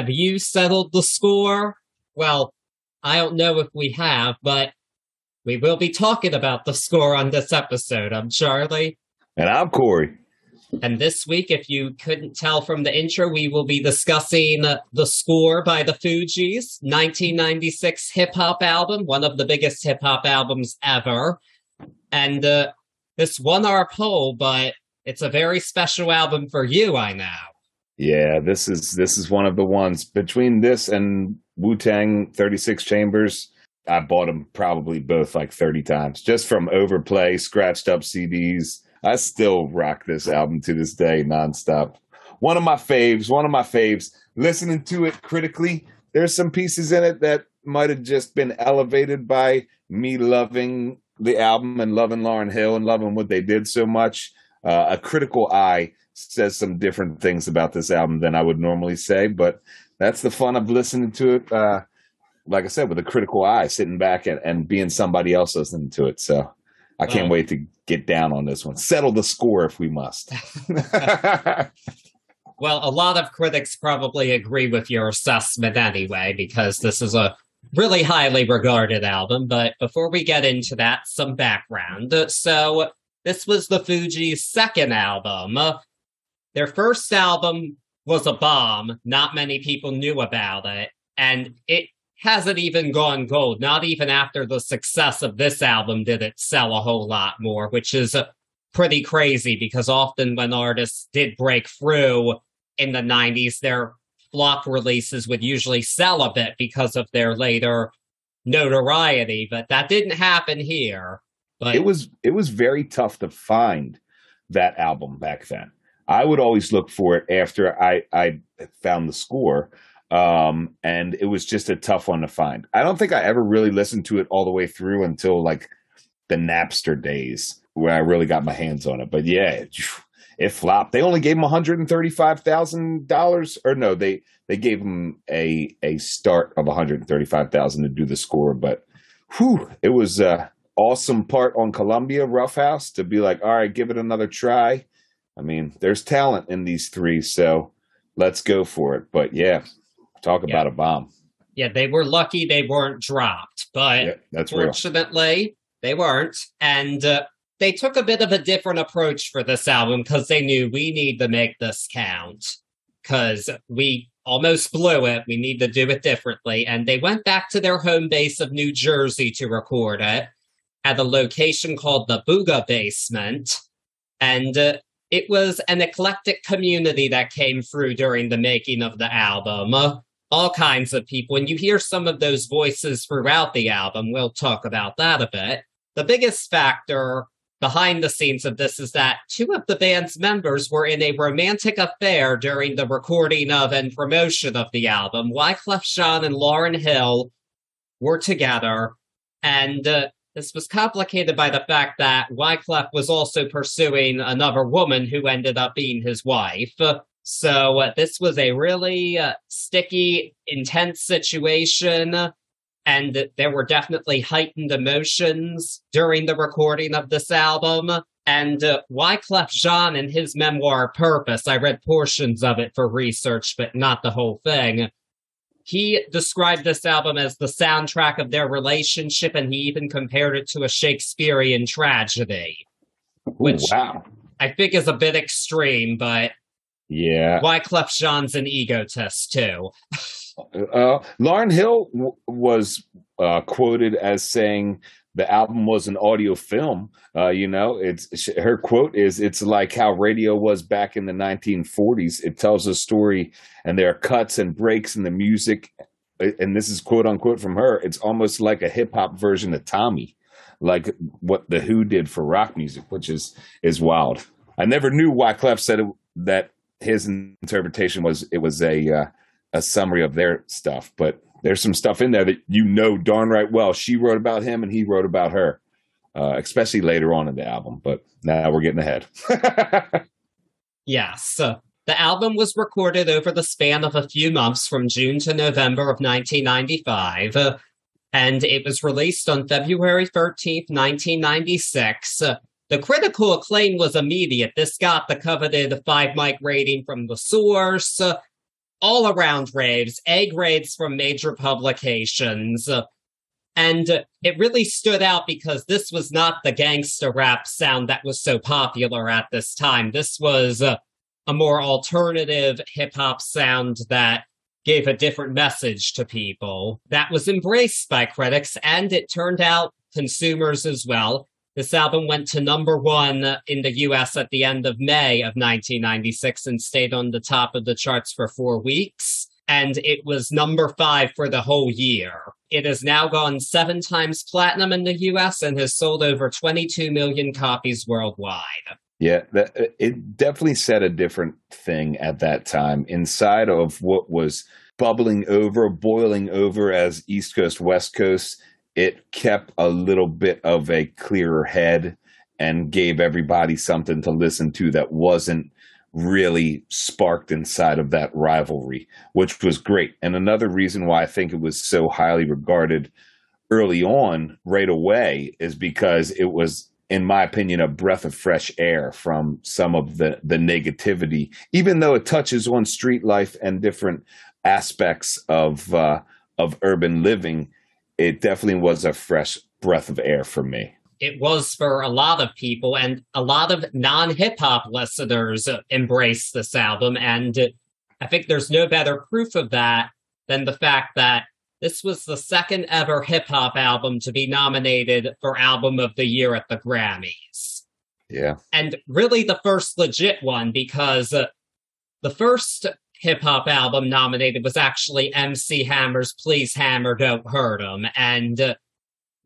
have you settled the score? Well, I don't know if we have, but we will be talking about the score on this episode. I'm Charlie. And I'm Cory. And this week, if you couldn't tell from the intro, we will be discussing the score by the Fugees, 1996 hip hop album, one of the biggest hip hop albums ever. And uh, this won our poll, but it's a very special album for you, I know. Yeah, this is this is one of the ones between this and Wu Tang 36 Chambers. I bought them probably both like 30 times just from overplay, scratched up CDs I still rock this album to this day nonstop. One of my faves, one of my faves. Listening to it critically, there's some pieces in it that might have just been elevated by me loving the album and loving Lauryn Hill and loving what they did so much. Uh, a critical eye says some different things about this album than I would normally say, but that's the fun of listening to it. Uh, like I said, with a critical eye, sitting back and, and being somebody else listening to it. So I can't um, wait to get down on this one. Settle the score if we must. well, a lot of critics probably agree with your assessment anyway, because this is a really highly regarded album. But before we get into that, some background. So, this was the Fugees' second album. Their first album was a bomb. Not many people knew about it. And it hasn't even gone gold. Not even after the success of this album did it sell a whole lot more, which is uh, pretty crazy because often when artists did break through in the 90s, their flop releases would usually sell a bit because of their later notoriety, but that didn't happen here. But it was it was very tough to find that album back then. I would always look for it after I I found the score um, and it was just a tough one to find. I don't think I ever really listened to it all the way through until like the Napster days where I really got my hands on it. But yeah, it, it flopped. They only gave him one hundred and thirty five thousand dollars, or no, they they gave him a a start of one hundred and thirty five thousand to do the score. But whew, it was a awesome part on Columbia Ruffhouse to be like, all right, give it another try. I mean, there's talent in these three, so let's go for it. But yeah, Talk yeah. about a bomb. Yeah, they were lucky they weren't dropped, but yeah, that's fortunately real. they weren't. And uh, they took a bit of a different approach for this album because they knew we need to make this count because we almost blew it. We need to do it differently. And they went back to their home base of New Jersey to record it at a location called the Booga Basement. And uh, it was an eclectic community that came through during the making of the album all kinds of people. And you hear some of those voices throughout the album. We'll talk about that a bit. The biggest factor behind the scenes of this is that two of the band's members were in a romantic affair during the recording of and promotion of the album. Wyclef Jean and Lauryn Hill were together, and uh, this was complicated by the fact that Wyclef was also pursuing another woman who ended up being his wife. So uh, this was a really uh, sticky, intense situation. And there were definitely heightened emotions during the recording of this album. And uh, Wyclef Jean in his memoir Purpose, I read portions of it for research, but not the whole thing. He described this album as the soundtrack of their relationship, and he even compared it to a Shakespearean tragedy. Which Ooh, wow. I think is a bit extreme, but yeah. Wyclef Jean's an egotist too. uh, Lauryn Hill w- was uh, quoted as saying the album was an audio film. Uh, you know, it's her quote is, "It's like how radio was back in the 1940s. It tells a story, and there are cuts and breaks in the music." And this is quote unquote from her. It's almost like a hip hop version of Tommy, like what the Who did for rock music, which is is wild. I never knew Wyclef said it, that his interpretation was it was a uh, a summary of their stuff, but there's some stuff in there that you know darn right well she wrote about him and he wrote about her, uh, especially later on in the album. But now we're getting ahead. yes. the album was recorded over the span of a few months from June to November of 1995, uh, and it was released on February 13th, 1996. The critical acclaim was immediate. This got the coveted five mic rating from the source. All around raves, A grades from major publications. And it really stood out because this was not the gangster rap sound that was so popular at this time. This was a, a more alternative hip hop sound that gave a different message to people that was embraced by critics and it turned out consumers as well. This album went to number one in the US at the end of May of 1996 and stayed on the top of the charts for four weeks. And it was number five for the whole year. It has now gone seven times platinum in the US and has sold over 22 million copies worldwide. Yeah, that, it definitely said a different thing at that time inside of what was bubbling over, boiling over as East Coast, West Coast it kept a little bit of a clearer head and gave everybody something to listen to that wasn't really sparked inside of that rivalry, which was great. And another reason why I think it was so highly regarded early on, right away, is because it was, in my opinion, a breath of fresh air from some of the, the negativity, even though it touches on street life and different aspects of, uh, of urban living it definitely was a fresh breath of air for me. It was for a lot of people, and a lot of non hip hop listeners embraced this album. And I think there's no better proof of that than the fact that this was the second ever hip hop album to be nominated for Album of the Year at the Grammys. Yeah. And really the first legit one because the first hip hop album nominated was actually MC Hammer's Please Hammer Don't Hurt Him. And uh,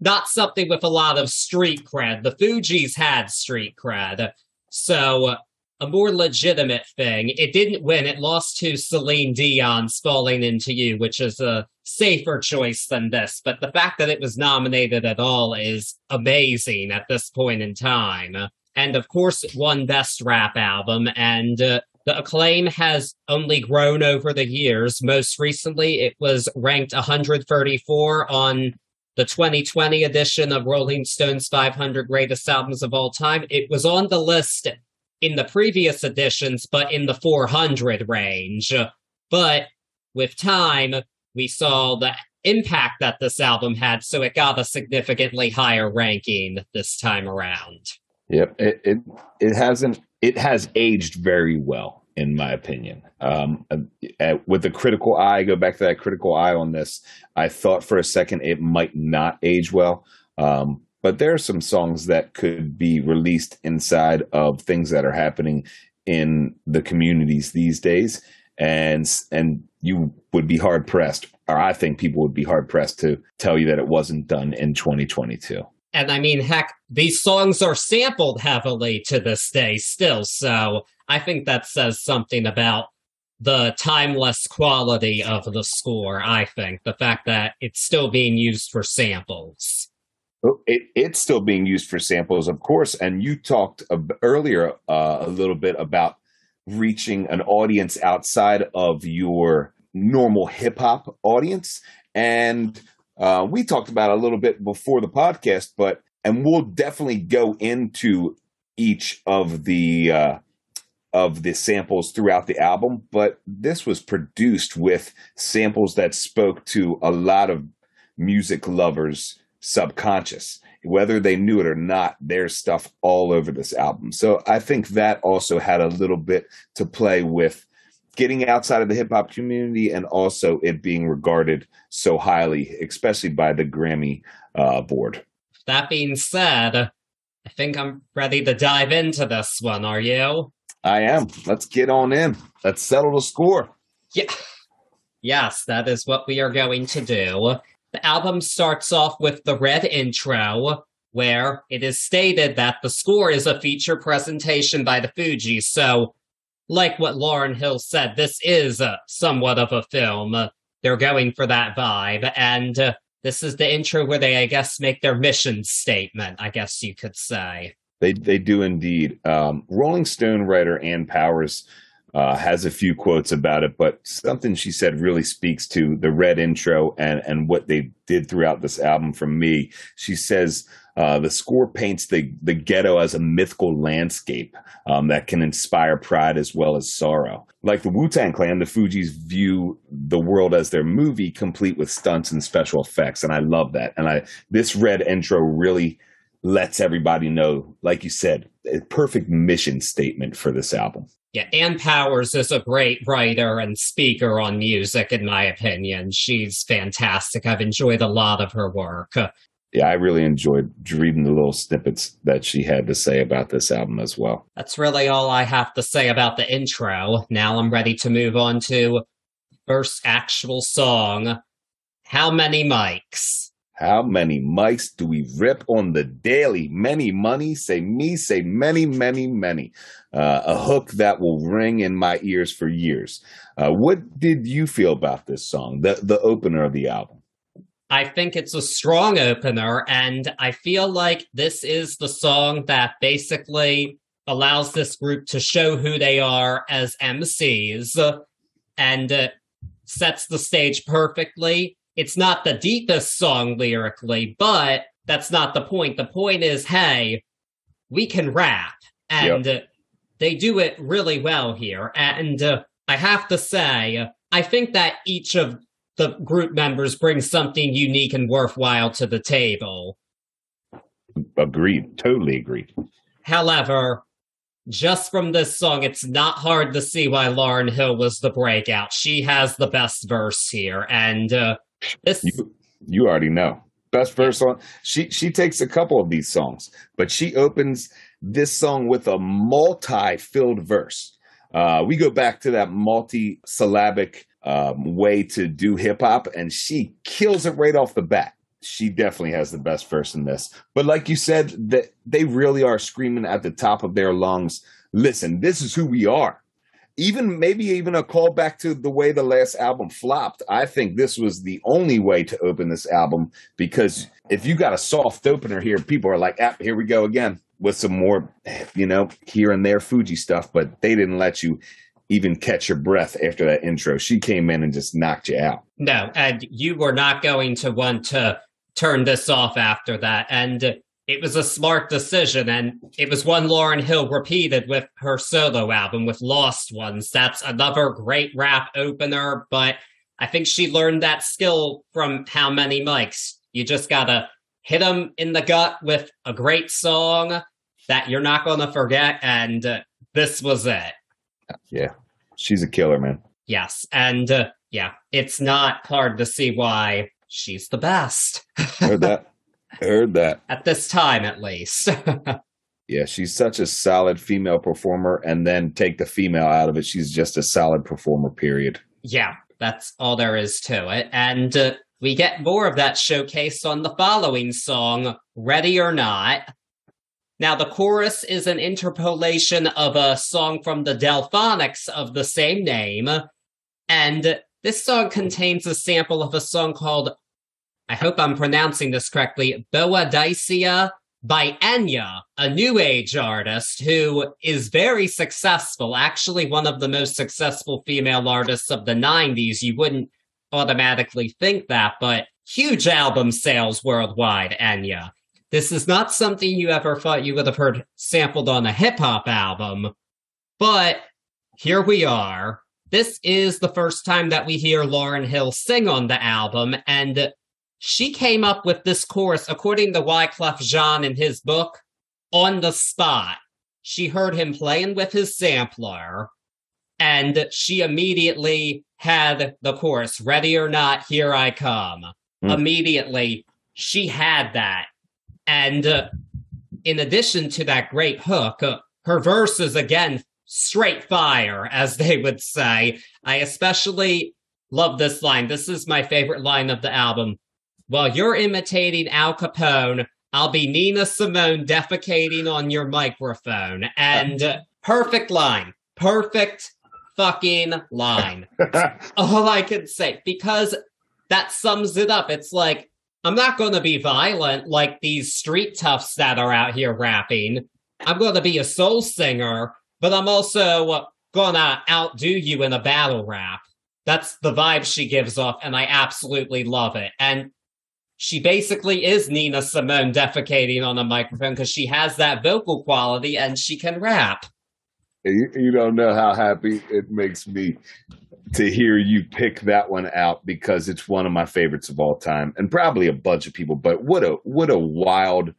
not something with a lot of street cred. The Fugees had street cred. So uh, a more legitimate thing. It didn't win. It lost to Celine Dion's Falling Into You, which is a safer choice than this. But the fact that it was nominated at all is amazing at this point in time. And of course, it won Best Rap Album. And uh, the acclaim has only grown over the years. Most recently, it was ranked 134 on the 2020 edition of Rolling Stone's 500 Greatest Albums of All Time. It was on the list in the previous editions, but in the 400 range. But with time, we saw the impact that this album had, so it got a significantly higher ranking this time around. Yep, it it, it hasn't it has aged very well, in my opinion. Um, uh, with the critical eye, go back to that critical eye on this. I thought for a second it might not age well, um, but there are some songs that could be released inside of things that are happening in the communities these days, and and you would be hard pressed, or I think people would be hard pressed to tell you that it wasn't done in 2022. And I mean, heck, these songs are sampled heavily to this day still. So I think that says something about the timeless quality of the score. I think the fact that it's still being used for samples. Oh, it, it's still being used for samples, of course. And you talked earlier uh, a little bit about reaching an audience outside of your normal hip hop audience. And uh, we talked about a little bit before the podcast, but and we'll definitely go into each of the uh, of the samples throughout the album. But this was produced with samples that spoke to a lot of music lovers' subconscious, whether they knew it or not. There's stuff all over this album, so I think that also had a little bit to play with getting outside of the hip hop community and also it being regarded so highly, especially by the Grammy uh, board. That being said, I think I'm ready to dive into this one. Are you? I am. Let's get on in. Let's settle the score. Yeah. Yes, that is what we are going to do. The album starts off with the red intro, where it is stated that the score is a feature presentation by the Fugees. So like what Lauryn Hill said, this is uh, somewhat of a film. Uh, they're going for that vibe. And uh, this is the intro where they, I guess, make their mission statement, I guess you could say. They, they do indeed. Um, Rolling Stone writer Ann Powers uh, has a few quotes about it, but something she said really speaks to the red intro and, and what they did throughout this album from me. She says, uh, the score paints the, the ghetto as a mythical landscape um, that can inspire pride as well as sorrow. Like the Wu Tang Clan, the Fugees view the world as their movie, complete with stunts and special effects, and I love that. And I this red intro really lets everybody know, like you said, a perfect mission statement for this album. Yeah, Ann Powers is a great writer and speaker on music, in my opinion. She's fantastic. I've enjoyed a lot of her work. Yeah, I really enjoyed reading the little snippets that she had to say about this album as well. That's really all I have to say about the intro. Now I'm ready to move on to first actual song. How many mics? How many mics do we rip on the daily? Many money, say me, say many, many, many. Uh, a hook that will ring in my ears for years. Uh, what did you feel about this song, the the opener of the album? I think it's a strong opener, and I feel like this is the song that basically allows this group to show who they are as MCs and uh, sets the stage perfectly it's not the deepest song lyrically, but that's not the point. The point is, hey, we can rap, and yep. they do it really well here. And uh, I have to say, I think that each of the group members bring something unique and worthwhile to the table. Agreed. Totally agreed. However, just from this song, it's not hard to see why Lauryn Hill was the breakout. She has the best verse here, and uh, this you, you already know. Best verse on she she takes a couple of these songs, but she opens this song with a multi-filled verse. Uh, we go back to that multi-syllabic um, way to do hip hop, and she kills it right off the bat. She definitely has the best verse in this. But like you said, that they really are screaming at the top of their lungs. Listen, this is who we are even maybe even a callback to the way the last album flopped. I think this was the only way to open this album because if you got a soft opener here, people are like, ah, here we go again with some more, you know, here and there Fugee stuff, but they didn't let you even catch your breath after that intro. She came in and just knocked you out. No, and you were not going to want to turn this off after that. And it was a smart decision, and it was one Lauryn Hill repeated with her solo album with Lost Ones. That's another great rap opener, but I think she learned that skill from How Many Mics. You just gotta hit them in the gut with a great song that you're not gonna forget, and uh, this was it. Yeah, she's a killer, man. Yes, and uh, yeah, it's not hard to see why she's the best. Heard that. Heard that. At this time, at least. yeah, she's such a solid female performer, and then take the female out of it, she's just a solid performer, period. Yeah, that's all there is to it. And uh, we get more of that showcased on the following song, Ready or Not. Now, the chorus is an interpolation of a song from the Delfonics of the same name. And this song contains a sample of a song called I hope I'm pronouncing this correctly, Boadicea by Enya, a new age artist who is very successful, actually one of the most successful female artists of the 90s. You wouldn't automatically think that, but huge album sales worldwide, Enya. This is not something you ever thought you would have heard sampled on a hip hop album, but here we are. This is the first time that we hear Lauryn Hill sing on the album, and she came up with this chorus, according to Wyclef Jean in his book, on the spot. She heard him playing with his sampler, and she immediately had the chorus, Ready or Not, Here I Come. Mm. Immediately, she had that. And uh, in addition to that great hook, uh, her verse is again straight fire, as they would say. I especially love this line. This is my favorite line of the album. While you're imitating Al Capone, I'll be Nina Simone defecating on your microphone. And uh, perfect line. Perfect fucking line. all I can say. Because that sums it up. It's like, I'm not going to be violent like these street toughs that are out here rapping. I'm going to be a soul singer, but I'm also gonna outdo you in a battle rap. That's the vibe she gives off, and I absolutely love it. And she basically is Nina Simone defecating on a microphone because she has that vocal quality and she can rap. You, you don't know how happy it makes me to hear you pick that one out because it's one of my favorites of all time, and probably a bunch of people. But what a what a wild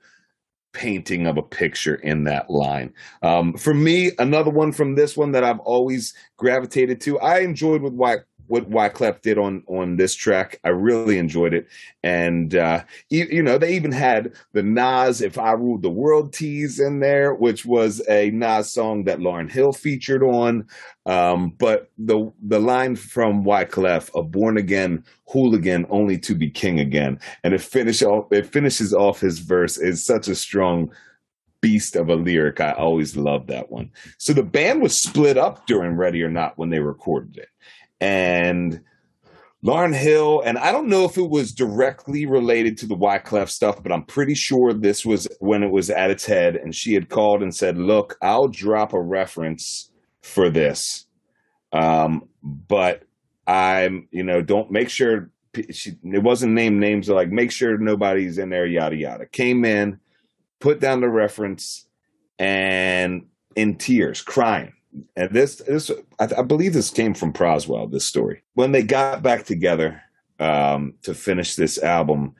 painting of a picture in that line. Um, for me, another one from this one that I've always gravitated to. I enjoyed with White what Wyclef did on on this track. I really enjoyed it, and uh, you, you, know they even had the Nas "If I Ruled the World" tease in there, which was a Nas song that Lauryn Hill featured on. Um, but the the line from Wyclef, "A born again hooligan, only to be king again," and it finish off it finishes off his verse is such a strong beast of a lyric. I always loved that one. So the band was split up during Ready or Not when they recorded it and Lauryn Hill, and I don't know if it was directly related to the Wyclef stuff, but I'm pretty sure this was when it was at its head, and she had called and said, "Look, I'll drop a reference for this, um, but I'm, you know, don't make sure she, it wasn't named names, like make sure nobody's in there, yada yada." Came in, put down the reference, and in tears, crying and this this I, I, believe this came from Proswell. This story when they got back together um, to finish this album,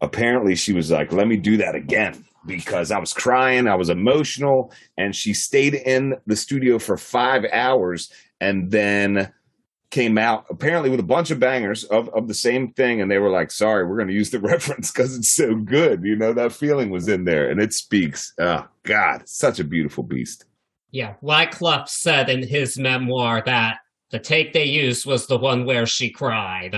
apparently she was like, "Let me do that again." Because I was crying, I was emotional, and she stayed in the studio for five hours and then came out apparently with a bunch of bangers of, of the same thing and they were like sorry we're going to use the reference because it's so good you know that feeling was in there and it speaks oh god such a beautiful beast yeah, Wyclef said in his memoir that the take they used was the one where she cried.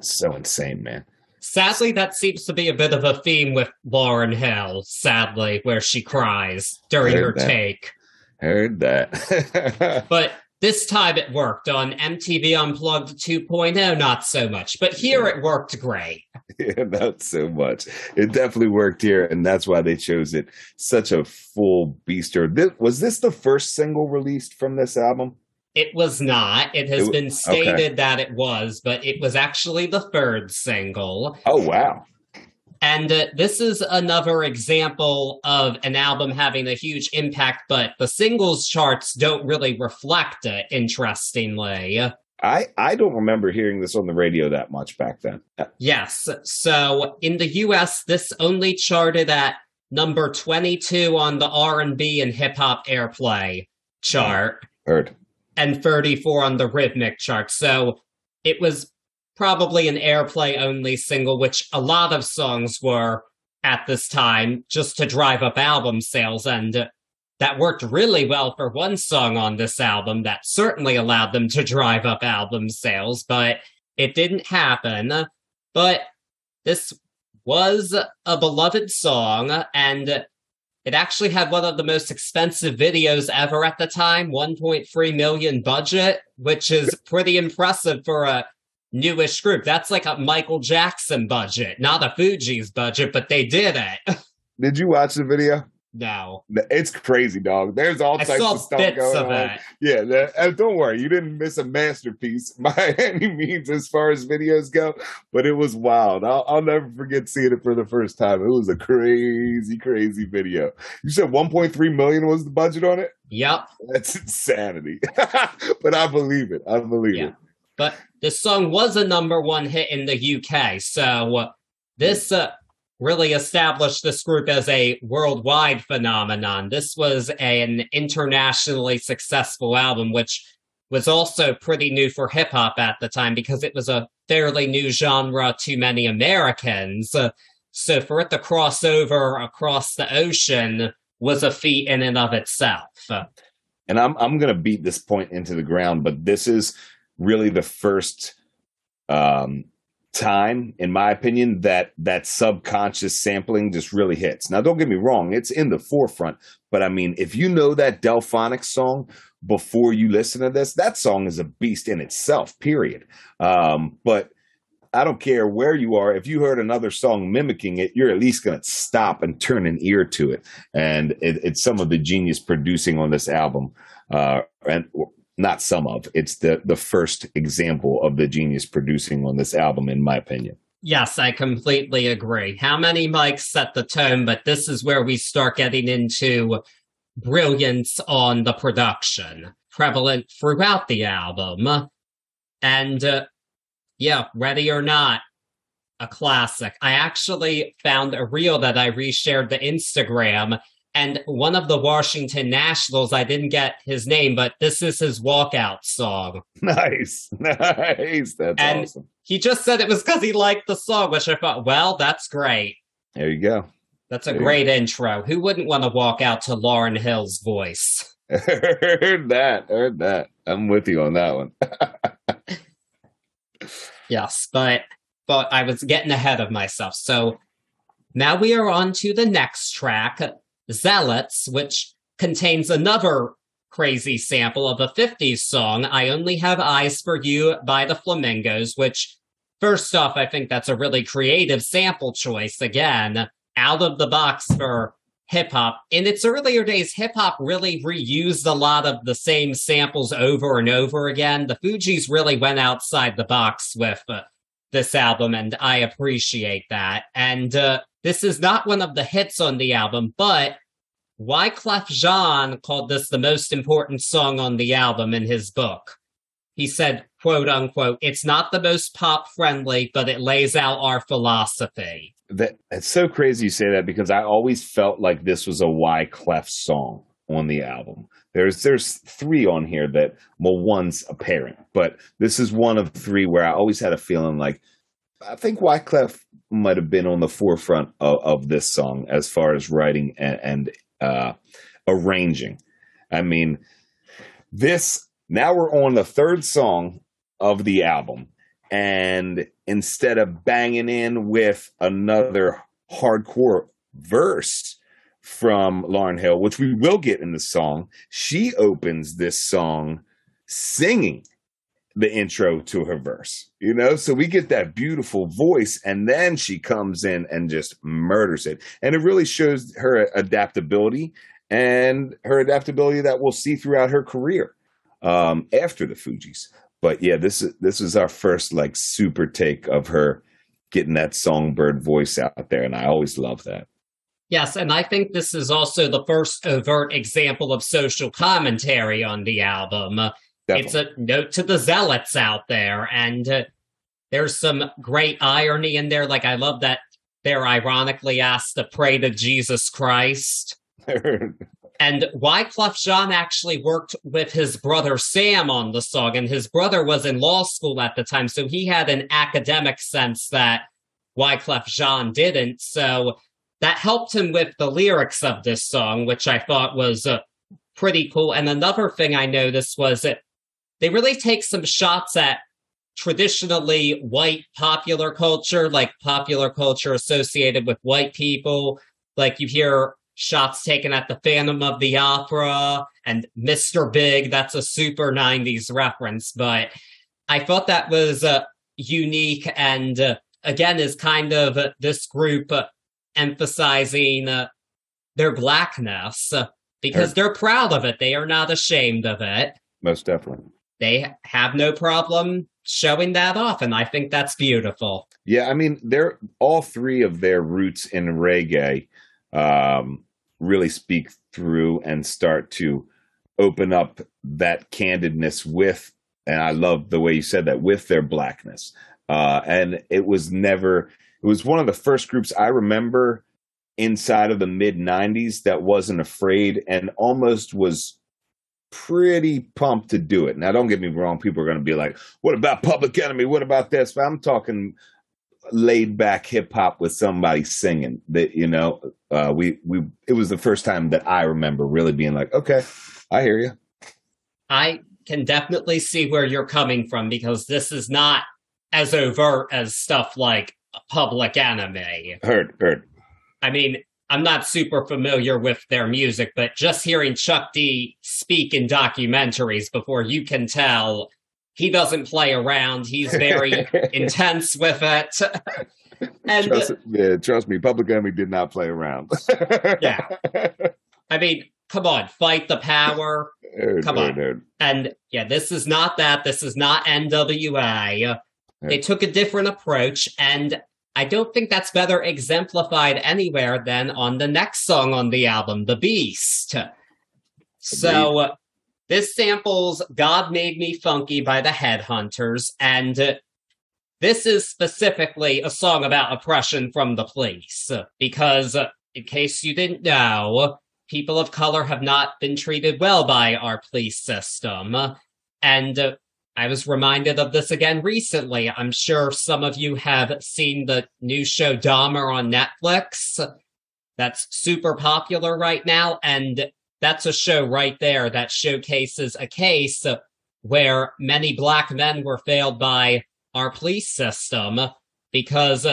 So insane, man. Sadly, that seems to be a bit of a theme with Lauryn Hill, sadly, where she cries during Heard her that. take. Heard that. but this time it worked on MTV Unplugged 2.0, not so much. But here it worked great. Yeah, not so much. It definitely worked here, and that's why they chose it. Such a full beaster. This, was this the first single released from this album? It was not. It has it, been stated okay. that it was, but it was actually the third single. Oh, wow. And uh, this is another example of an album having a huge impact, but the singles charts don't really reflect it, interestingly. I, I don't remember hearing this on the radio that much back then. Yes. So in the US, this only charted at number 22 on the R&B and hip hop airplay chart. Heard. And 34 on the rhythmic chart. So it was probably an airplay only single, which a lot of songs were at this time just to drive up album sales. And that worked really well for one song on this album that certainly allowed them to drive up album sales, but it didn't happen. But this was a beloved song and it actually had one of the most expensive videos ever at the time 1.3 million budget which is pretty impressive for a newish group. That's like a Michael Jackson budget, not a Fugees' budget, but they did it. Did you watch the video? No, it's crazy, dog. There's all types of stuff going of on. Yeah, that, don't worry, you didn't miss a masterpiece by any means as far as videos go. But it was wild. I'll, I'll never forget seeing it for the first time. It was a crazy, crazy video. You said 1.3 million was the budget on it. Yep, that's insanity. but I believe it. I believe yeah. it. But the song was a number one hit in the UK. So uh, this uh, really established this group as a worldwide phenomenon. This was an internationally successful album, which was also pretty new for hip hop at the time because it was a fairly new genre to many Americans. Uh, so for it to cross over across the ocean was a feat in and of itself. And I'm I'm going to beat this point into the ground, but this is really the first um, time, in my opinion, that that subconscious sampling just really hits. Now, don't get me wrong; it's in the forefront. But I mean, if you know that Delfonic song before you listen to this, that song is a beast in itself. Period. Um, but I don't care where you are. If you heard another song mimicking it, you're at least going to stop and turn an ear to it. And it, it's some of the genius producing on this album. Uh, and not some of. It's the the first example of the genius producing on this album, in my opinion. Yes, I completely agree. How many mics set the tone, but this is where we start getting into brilliance on the production, prevalent throughout the album. And uh, yeah, ready or not, a classic. I actually found a reel that I reshared the Instagram and one of the Washington Nationals, I didn't get his name, but this is his walkout song. Nice. Nice. That's and awesome. He just said it was because he liked the song, which I thought, well, that's great. There you go. That's a there great intro. Who wouldn't want to walk out to Lauryn Hill's voice? heard that. Heard that. I'm with you on that one. yes, but but I was getting ahead of myself. So now we are on to the next track, Zealots, which contains another crazy sample of a 50s song, I Only Have Eyes for You by the Flamingos, which, first off, I think that's a really creative sample choice. Again, out of the box for hip hop. In its earlier days, hip hop really reused a lot of the same samples over and over again. The Fugees really went outside the box with uh, this album, and I appreciate that. And uh, this is not one of the hits on the album, but Wyclef Jean called this the most important song on the album in his book. He said, quote unquote, it's not the most pop friendly, but it lays out our philosophy. That it's so crazy you say that because I always felt like this was a Wyclef song on the album. There's there's three on here that well one's apparent, but this is one of three where I always had a feeling like I think Wyclef might have been on the forefront of, of this song as far as writing and, and uh, arranging. I mean, this now we're on the third song of the album, and instead of banging in with another hardcore verse from Lauryn Hill, which we will get in the song, she opens this song singing the intro to her verse, you know? So we get that beautiful voice, and then she comes in and just murders it. And it really shows her adaptability and her adaptability that we'll see throughout her career um, after the Fugees. But yeah, this is this is our first like super take of her getting that songbird voice out there, and I always love that. Yes, and I think this is also the first overt example of social commentary on the album. Definitely. It's a note to the zealots out there, and uh, there's some great irony in there. Like I love that they're ironically asked to pray to Jesus Christ. and Wyclef Jean actually worked with his brother Sam on the song, and his brother was in law school at the time, so he had an academic sense that Wyclef Jean didn't. So that helped him with the lyrics of this song, which I thought was uh, pretty cool. And another thing I noticed was that they really take some shots at traditionally white popular culture, like popular culture associated with white people. Like you hear shots taken at the Phantom of the Opera and Mr. Big. That's a super 90s reference, but I thought that was uh, unique and uh, again is kind of uh, this group uh, emphasizing uh, their blackness uh, because they're proud of it. They are not ashamed of it. Most definitely they have no problem showing that off and i think that's beautiful. Yeah i mean they're all three of their roots in reggae um, really speak through and start to open up that candidness with and i love the way you said that with their blackness. Uh, and it was never it was one of the first groups i remember inside of the mid 90s that wasn't afraid and almost was pretty pumped to do it. Now, don't get me wrong; people are going to be like, "What about Public Enemy? What about this?" But I'm talking laid back hip hop with somebody singing. That you know, uh, we we it was the first time that I remember really being like, "Okay, I hear you." I can definitely see where you're coming from because this is not as overt as stuff like Public Enemy. Heard, heard. I mean, I'm not super familiar with their music, but just hearing Chuck D speak in documentaries before you can tell he doesn't play around. He's very intense with it. and trust, yeah, trust me, Public Enemy did not play around. yeah. I mean, come on, fight the power. Come on. And yeah, this is not that. This is not NWA. They took a different approach, and I don't think that's better exemplified anywhere than on the next song on the album, The Beast. So uh, this samples God Made Me Funky by the Headhunters, and uh, this is specifically a song about oppression from the police. Because, uh, in case you didn't know, people of color have not been treated well by our police system. And I was reminded of this again recently. I'm sure some of you have seen the new show Dahmer on Netflix. That's super popular right now. And that's a show right there that showcases a case where many black men were failed by our police system because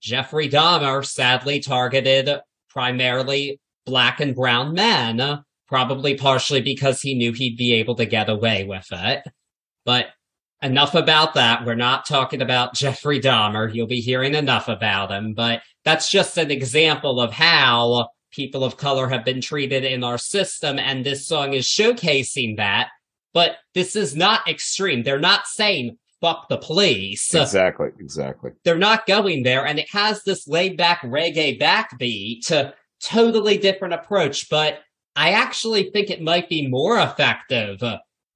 Jeffrey Dahmer sadly targeted primarily black and brown men, probably partially because he knew he'd be able to get away with it. But enough about that. We're not talking about Jeffrey Dahmer. You'll be hearing enough about him, but that's just an example of how people of color have been treated in our system. And this song is showcasing that. But this is not extreme. They're not saying fuck the police. Exactly, exactly. They're not going there. And it has this laid back reggae backbeat, totally different approach. But I actually think it might be more effective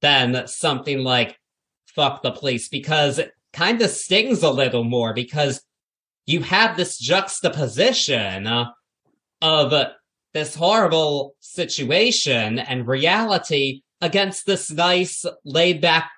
than something like fuck the police because it kind of stings a little more because you have this juxtaposition of this horrible situation and reality against this nice laid back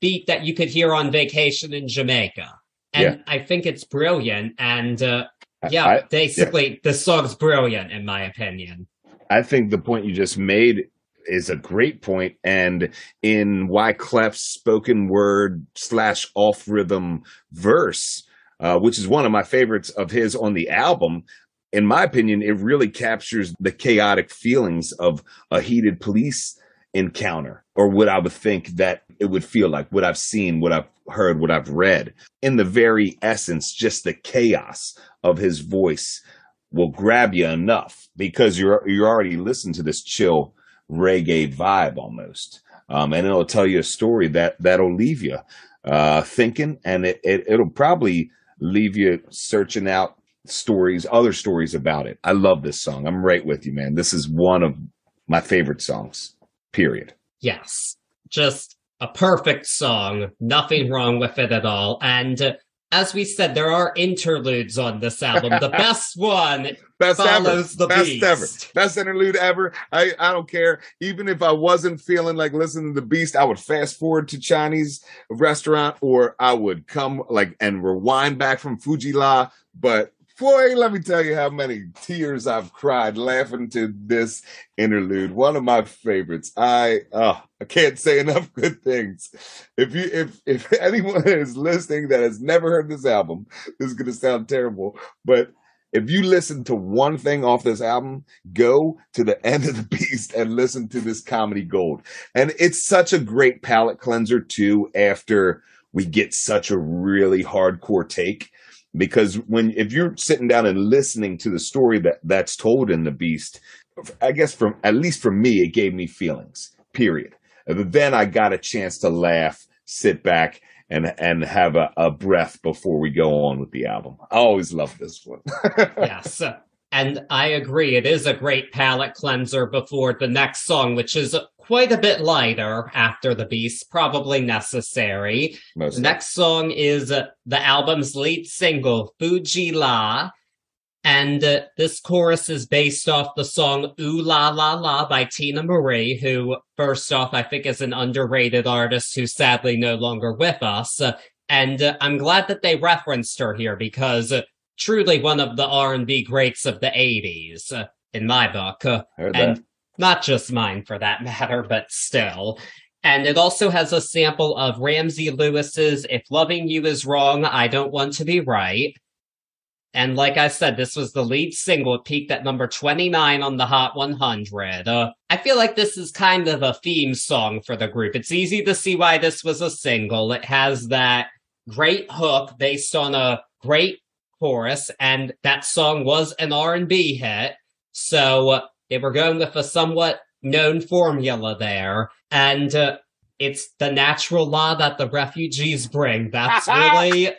beat that you could hear on vacation in Jamaica. And yeah. I think it's brilliant. And uh, yeah, I, basically, yeah. the song's brilliant, in my opinion. I think the point you just made is a great point. And in Wyclef's spoken word slash off rhythm verse, uh, which is one of my favorites of his on the album, in my opinion, it really captures the chaotic feelings of a heated police encounter or what I would think that it would feel like, what I've seen, what I've heard, what I've read. In the very essence, just the chaos of his voice will grab you enough because you're you're already listening to this chill reggae vibe almost. Um, and it'll tell you a story that that'll leave you uh, thinking, and it, it it'll probably leave you searching out stories, other stories about it. I love this song. I'm right with you, man. This is one of my favorite songs. Period. Yes, just a perfect song. Nothing wrong with it at all, and. Uh, as we said, there are interludes on this album. The best one best follows ever. the best beast. ever, best interlude ever. I I don't care. Even if I wasn't feeling like listening to the Beast, I would fast forward to Chinese restaurant, or I would come like and rewind back from Fu-Gee-La. But Boy, let me tell you how many tears I've cried laughing to this interlude. One of my favorites. I oh, I can't say enough good things. If you if if anyone is listening that has never heard this album, this is gonna sound terrible, but if you listen to one thing off this album, go to the end of the beast and listen to this comedy gold. And it's such a great palate cleanser too after we get such a really hardcore take because when if you're sitting down and listening to the story that that's told in the beast i guess from at least for me it gave me feelings period. But then i got a chance to laugh sit back and and have a, a breath before we go on with the album. I always love this one. Yes and i agree it is a great palate cleanser before the next song which is quite a bit lighter after the beast, probably necessary. Most the next song is uh, the album's lead single, Fu-Gee-La. And uh, this chorus is based off the song Ooh La La La by Teena Marie, who, first off, I think is an underrated artist who's sadly no longer with us. Uh, and I'm glad that they referenced her here because uh, truly one of the R&B greats of the 80s, uh, in my book. and that not just mine for that matter, but still. And it also has a sample of Ramsey Lewis's If Loving You Is Wrong, I Don't Want to Be Right. And like I said, this was the lead single. It peaked at number 29 on the Hot 100. Uh, I feel like this is kind of a theme song for the group. It's easy to see why this was a single. It has that great hook based on a great chorus, and that song was an R&B hit. So they were going with a somewhat known formula there. And uh, it's the natural law that the refugees bring. That's really.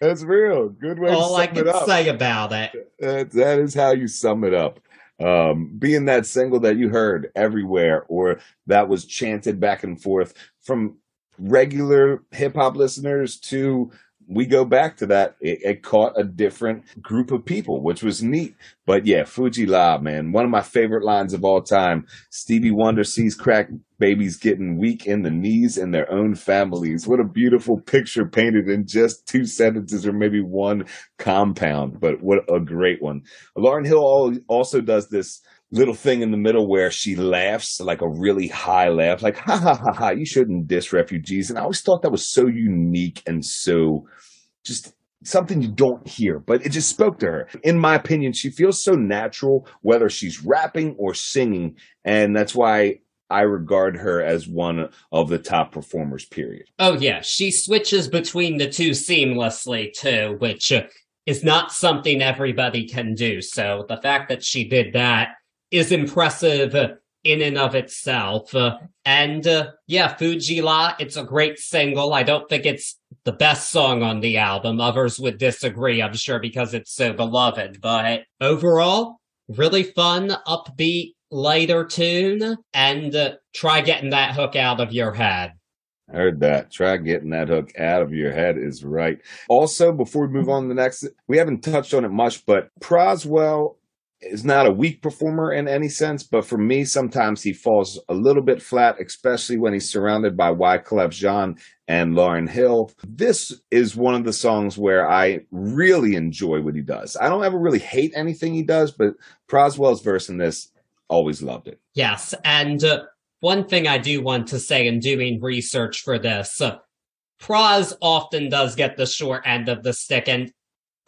That's real. Good way all I can say about it. That, that is how you sum it up. Um, being that single that you heard everywhere or that was chanted back and forth from regular hip hop listeners to we go back to that. It, it, caught a different group of people, which was neat. But yeah, Fu-Gee-La, man, one of my favorite lines of all time. Stevie Wonder sees crack babies getting weak in the knees in their own families. What a beautiful picture painted in just two sentences or maybe one compound. But what a great one. Lauryn Hill also does this little thing in the middle where she laughs like a really high laugh, like ha ha ha ha. You shouldn't diss refugees, and I always thought that was so unique and so just something you don't hear, but it just spoke to her. In my opinion, she feels so natural, whether she's rapping or singing, and that's why I regard her as one of the top performers. Period. Oh yeah, she switches between the two seamlessly too, which. Is not something everybody can do. So the fact that she did that is impressive in and of itself. And uh, yeah, Fu-Gee-La, it's a great single. I don't think it's the best song on the album. Others would disagree, I'm sure, because it's so beloved. But overall, really fun, upbeat, lighter tune. And uh, try getting that hook out of your head. Heard that. Try getting that hook out of your head is right. Also, before we move on to the next, we haven't touched on it much, but Proswell is not a weak performer in any sense, but for me, sometimes he falls a little bit flat, especially when he's surrounded by Wyclef Jean and Lauryn Hill. This is one of the songs where I really enjoy what he does. I don't ever really hate anything he does, but Proswell's verse in this, always loved it. Yes. And uh, one thing I do want to say in doing research for this, uh, often does get the short end of the stick. And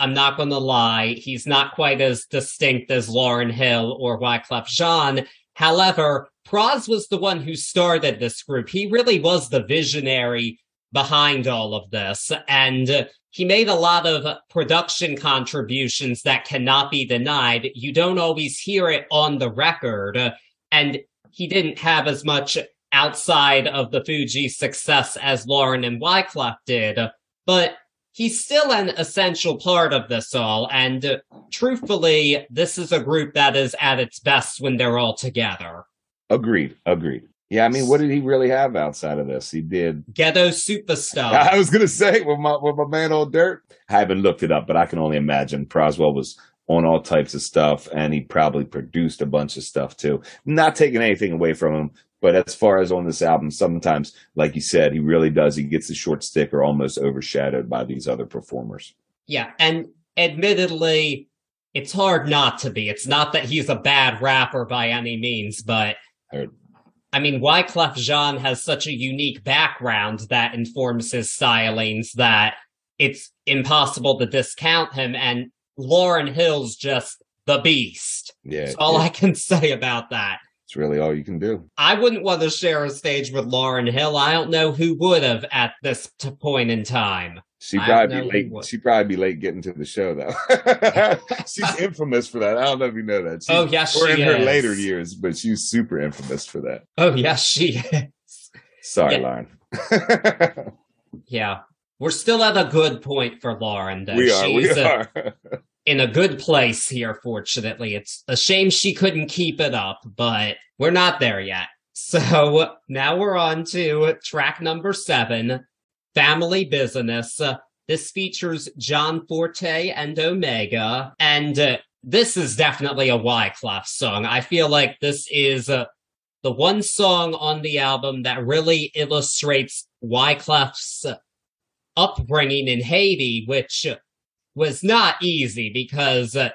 I'm not going to lie, he's not quite as distinct as Lauryn Hill or Wyclef Jean. However, Pras was the one who started this group. He really was the visionary behind all of this. And he made a lot of production contributions that cannot be denied. You don't always hear it on the record. And he didn't have as much outside of the Fugee success as Lauryn and Wyclef did. But he's still an essential part of this all. And uh, truthfully, this is a group that is at its best when they're all together. Agreed. Agreed. Yeah, I mean, what did he really have outside of this? He did Ghetto Superstar. I was gonna say with my with my man Old Dirt. I haven't looked it up, but I can only imagine Proswell was on all types of stuff, and he probably produced a bunch of stuff too. Not taking anything away from him, but as far as on this album, sometimes, like you said, he really does. He gets the short stick or almost overshadowed by these other performers. Yeah. And admittedly, it's hard not to be. It's not that he's a bad rapper by any means, but I mean, Wyclef Jean has such a unique background that informs his stylings that it's impossible to discount him. And Lauryn Hill's just the beast. Yeah. That's all yeah. I can say about that. It's really all you can do. I wouldn't want to share a stage with Lauryn Hill. I don't know who would have at this t- point in time. She'd probably be late. She'd probably be late getting to the show, though. she's infamous for that. I don't know if you know that. oh yes, or in is. her later years, but she's super infamous for that. Oh yes, she is. Sorry, yeah. Lauryn. yeah, we're still at a good point for Lauryn. Though. We are. She's we are. In a good place here, fortunately. It's a shame she couldn't keep it up, but we're not there yet. So now we're on to track number seven, Family Business. This features John Forte and Omega, and uh, this is definitely a Wyclef song. I feel like this is uh, the one song on the album that really illustrates Wyclef's upbringing in Haiti, which was not easy because uh,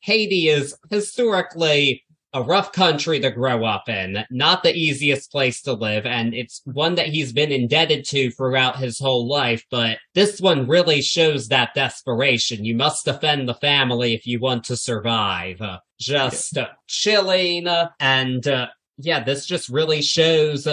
Haiti is historically a rough country to grow up in, not the easiest place to live, and it's one that he's been indebted to throughout his whole life, but this one really shows that desperation. You must defend the family if you want to survive. Uh, just uh, chilling, uh, and yeah, this just really shows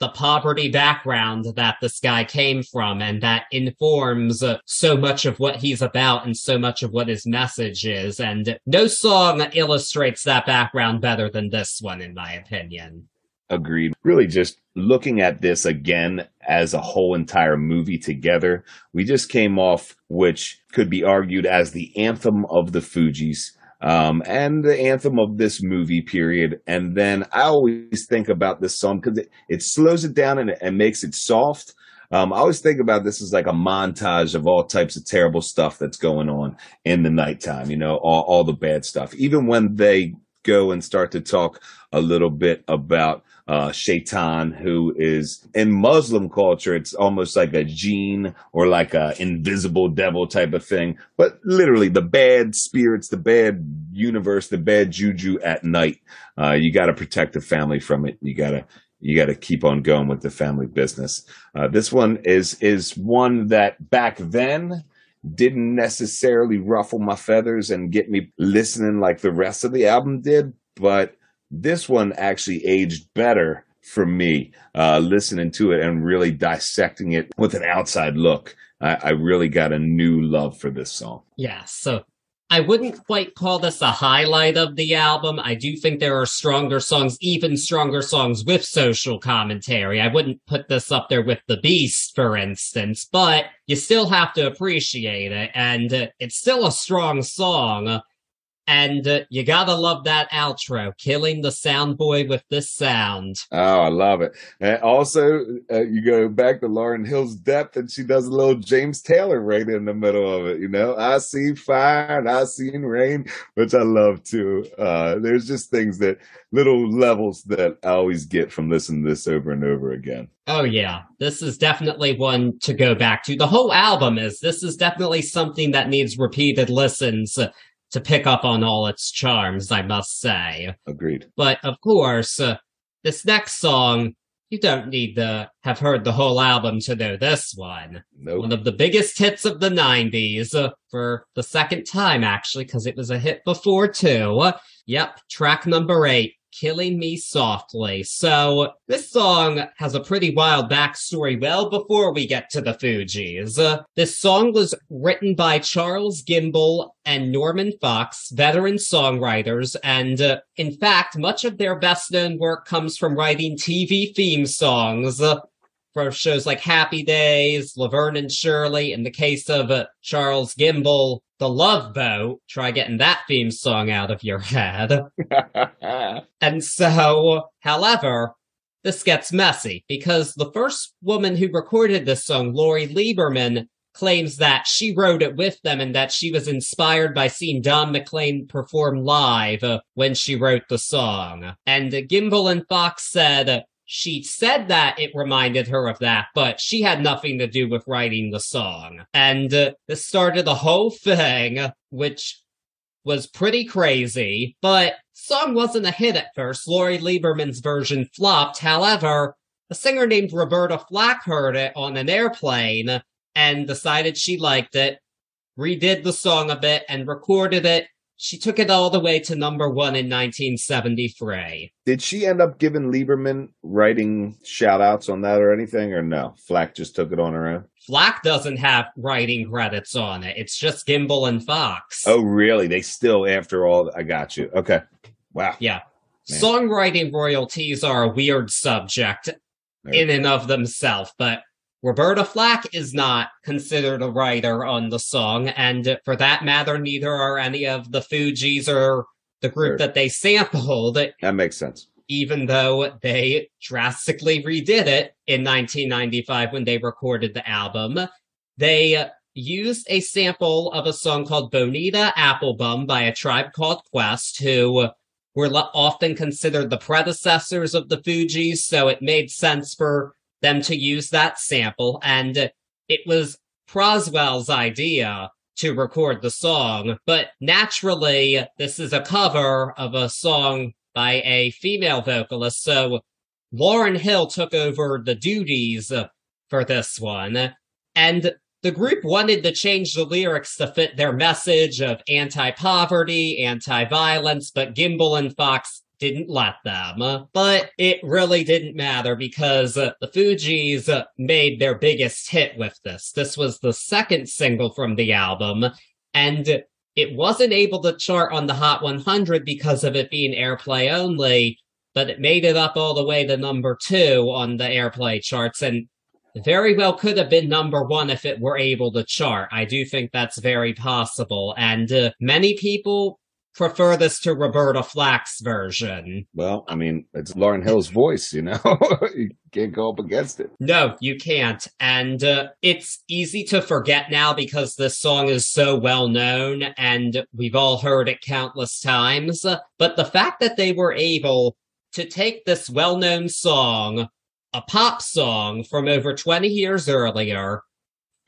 the poverty background that this guy came from and that informs so much of what he's about and so much of what his message is. And no song illustrates that background better than this one, in my opinion. Agreed. Really, just looking at this again as a whole entire movie together, we just came off, which could be argued as the anthem of the Fugees um, and the anthem of this movie period. And then I always think about this song because it, it slows it down and, and makes it soft. Um, I always think about this as like a montage of all types of terrible stuff that's going on in the nighttime, you know, all, all the bad stuff. Even when they go and start to talk a little bit about uh, shaitan, who is in Muslim culture, it's almost like a jinn or like a invisible devil type of thing. But literally, the bad spirits, the bad universe, the bad juju at night. Uh, you got to protect the family from it. You got to you got to keep on going with the family business. Uh, this one is is one that back then didn't necessarily ruffle my feathers and get me listening like the rest of the album did, but this one actually aged better for me, uh, listening to it and really dissecting it with an outside look. I, I really got a new love for this song. Yeah. So I wouldn't quite call this a highlight of the album. I do think there are stronger songs, even stronger songs with social commentary. I wouldn't put this up there with The Beast, for instance, but you still have to appreciate it. And it's still a strong song. And uh, you gotta love that outro, killing the sound boy with this sound. Oh, I love it. And also, uh, you go back to Lauryn Hill's depth, and she does a little James Taylor right in the middle of it. You know, I see fire and I seen rain, which I love too. Uh, there's just things that little levels that I always get from listening to this over and over again. Oh yeah, this is definitely one to go back to. The whole album is. This is definitely something that needs repeated listens to pick up on all its charms, I must say. Agreed. But of course, uh, this next song, you don't need to have heard the whole album to know this one. Nope. One of the biggest hits of the 90s, uh, for the second time actually, because it was a hit before too. Yep, track number eight, Killing Me Softly. So, this song has a pretty wild backstory well before we get to the Fugees. This song was written by Charles Gimbel and Norman Fox, veteran songwriters, and uh, in fact, much of their best known work comes from writing TV theme songs. Uh, for shows like Happy Days, Laverne and Shirley. In the case of uh, Charles Gimbel, The Love Boat. Try getting that theme song out of your head. and so, however, this gets messy because the first woman who recorded this song, Lori Lieberman, claims that she wrote it with them and that she was inspired by seeing Don McLean perform live when she wrote the song. And Gimbel and Fox said she said that it reminded her of that, but she had nothing to do with writing the song. And uh, this started the whole thing, which was pretty crazy, but song wasn't a hit at first. Lori Lieberman's version flopped. However, a singer named Roberta Flack heard it on an airplane and decided she liked it, redid the song a bit and recorded it she took it all the way to number one in 1973. Did she end up giving Lieberman writing shout outs on that or anything, or no? Flack just took it on her own? Flack doesn't have writing credits on it. It's just Gimbel and Fox. Oh, really? They still, after all, I got you. Okay. Wow. Yeah. Man. Songwriting royalties are a weird subject in and of themselves, but Roberta Flack is not considered a writer on the song, and for that matter, neither are any of the Fugees or the group sure. that they sampled. That makes sense. Even though they drastically redid it in 1995 when they recorded the album, they used a sample of a song called Bonita Applebum by a tribe called Quest, who were often considered the predecessors of the Fugees, so it made sense for them to use that sample, and it was Proswell's idea to record the song, but naturally, this is a cover of a song by a female vocalist, so Lauryn Hill took over the duties for this one, and the group wanted to change the lyrics to fit their message of anti-poverty, anti-violence, but Gimbel and Fox didn't let them. But it really didn't matter because uh, the Fugees uh, made their biggest hit with this. This was the second single from the album, and it wasn't able to chart on the Hot 100 because of it being airplay only, but it made it up all the way to number two on the airplay charts. And very well could have been number one if it were able to chart. I do think that's very possible. And uh, many people prefer this to Roberta Flack's version. Well, I mean, it's Lauryn Hill's voice, you know? you can't go up against it. No, you can't. And uh, it's easy to forget now because this song is so well known and we've all heard it countless times. But the fact that they were able to take this well known song a pop song from over 20 years earlier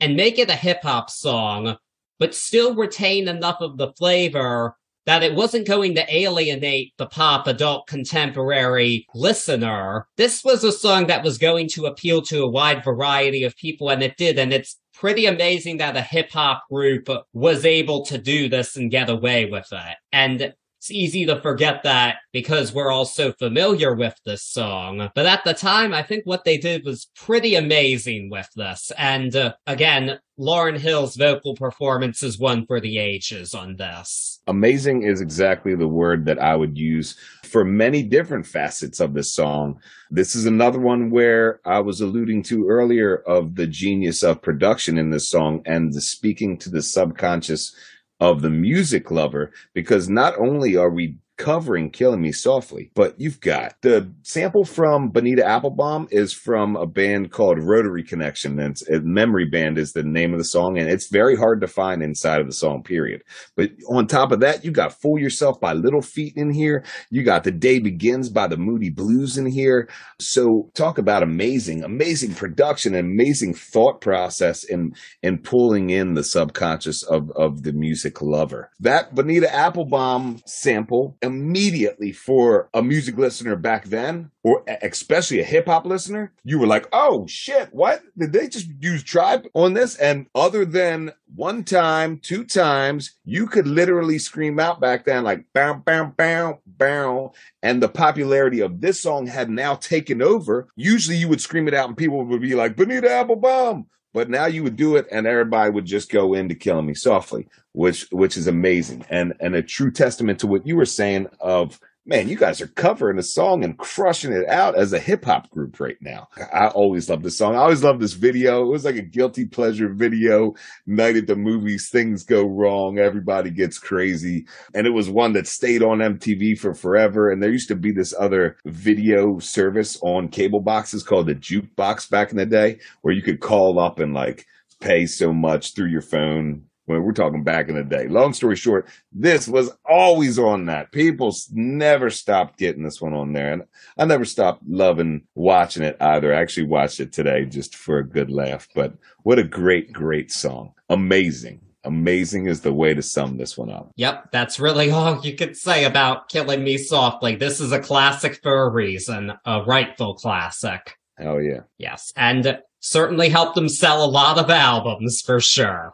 and make it a hip hop song, but still retain enough of the flavor that it wasn't going to alienate the pop adult contemporary listener. This was a song that was going to appeal to a wide variety of people, and it did. And it's pretty amazing that a hip hop group was able to do this and get away with it. And it's easy to forget that because we're all so familiar with this song. But at the time, I think what they did was pretty amazing with this. And uh, again, Lauryn Hill's vocal performance is one for the ages on this. Amazing is exactly the word that I would use for many different facets of this song. This is another one where I was alluding to earlier of the genius of production in this song and the speaking to the subconscious of the music lover because not only are we covering Killing Me Softly. But you've got the sample from Bonita Applebum is from a band called Rotary Connection. And Memory Band is the name of the song. And it's very hard to find inside of the song, period. But on top of that, you got Fool Yourself by Little Feat in here. You got The Day Begins by the Moody Blues in here. So talk about amazing, amazing production, amazing thought process in, in pulling in the subconscious of, of the music lover. That Bonita Applebum sample immediately for a music listener back then, or especially a hip hop listener, you were like, oh shit, what? Did they just use tribe on this? And other than one time, two times, you could literally scream out back then, like, bam, bam, bam, bam. And the popularity of this song had now taken over. Usually you would scream it out and people would be like, Bonita Applebum. But now you would do it and everybody would just go into killing me softly, which which is amazing. And and a true testament to what you were saying of man, you guys are covering a song and crushing it out as a hip hop group right now. I always love this song. I always love this video. It was like a guilty pleasure video. Night at the movies, things go wrong. Everybody gets crazy. And it was one that stayed on MTV for forever. And there used to be this other video service on cable boxes called the jukebox back in the day where you could call up and like pay so much through your phone when we're talking back in the day. Long story short, this was always on that. People never stopped getting this one on there. And I never stopped loving watching it either. I actually watched it today just for a good laugh. But what a great, great song. Amazing. Amazing is the way to sum this one up. Yep, that's really all you could say about Killing Me Softly. This is a classic for a reason, a rightful classic. Oh yeah. Yes, and certainly helped them sell a lot of albums for sure.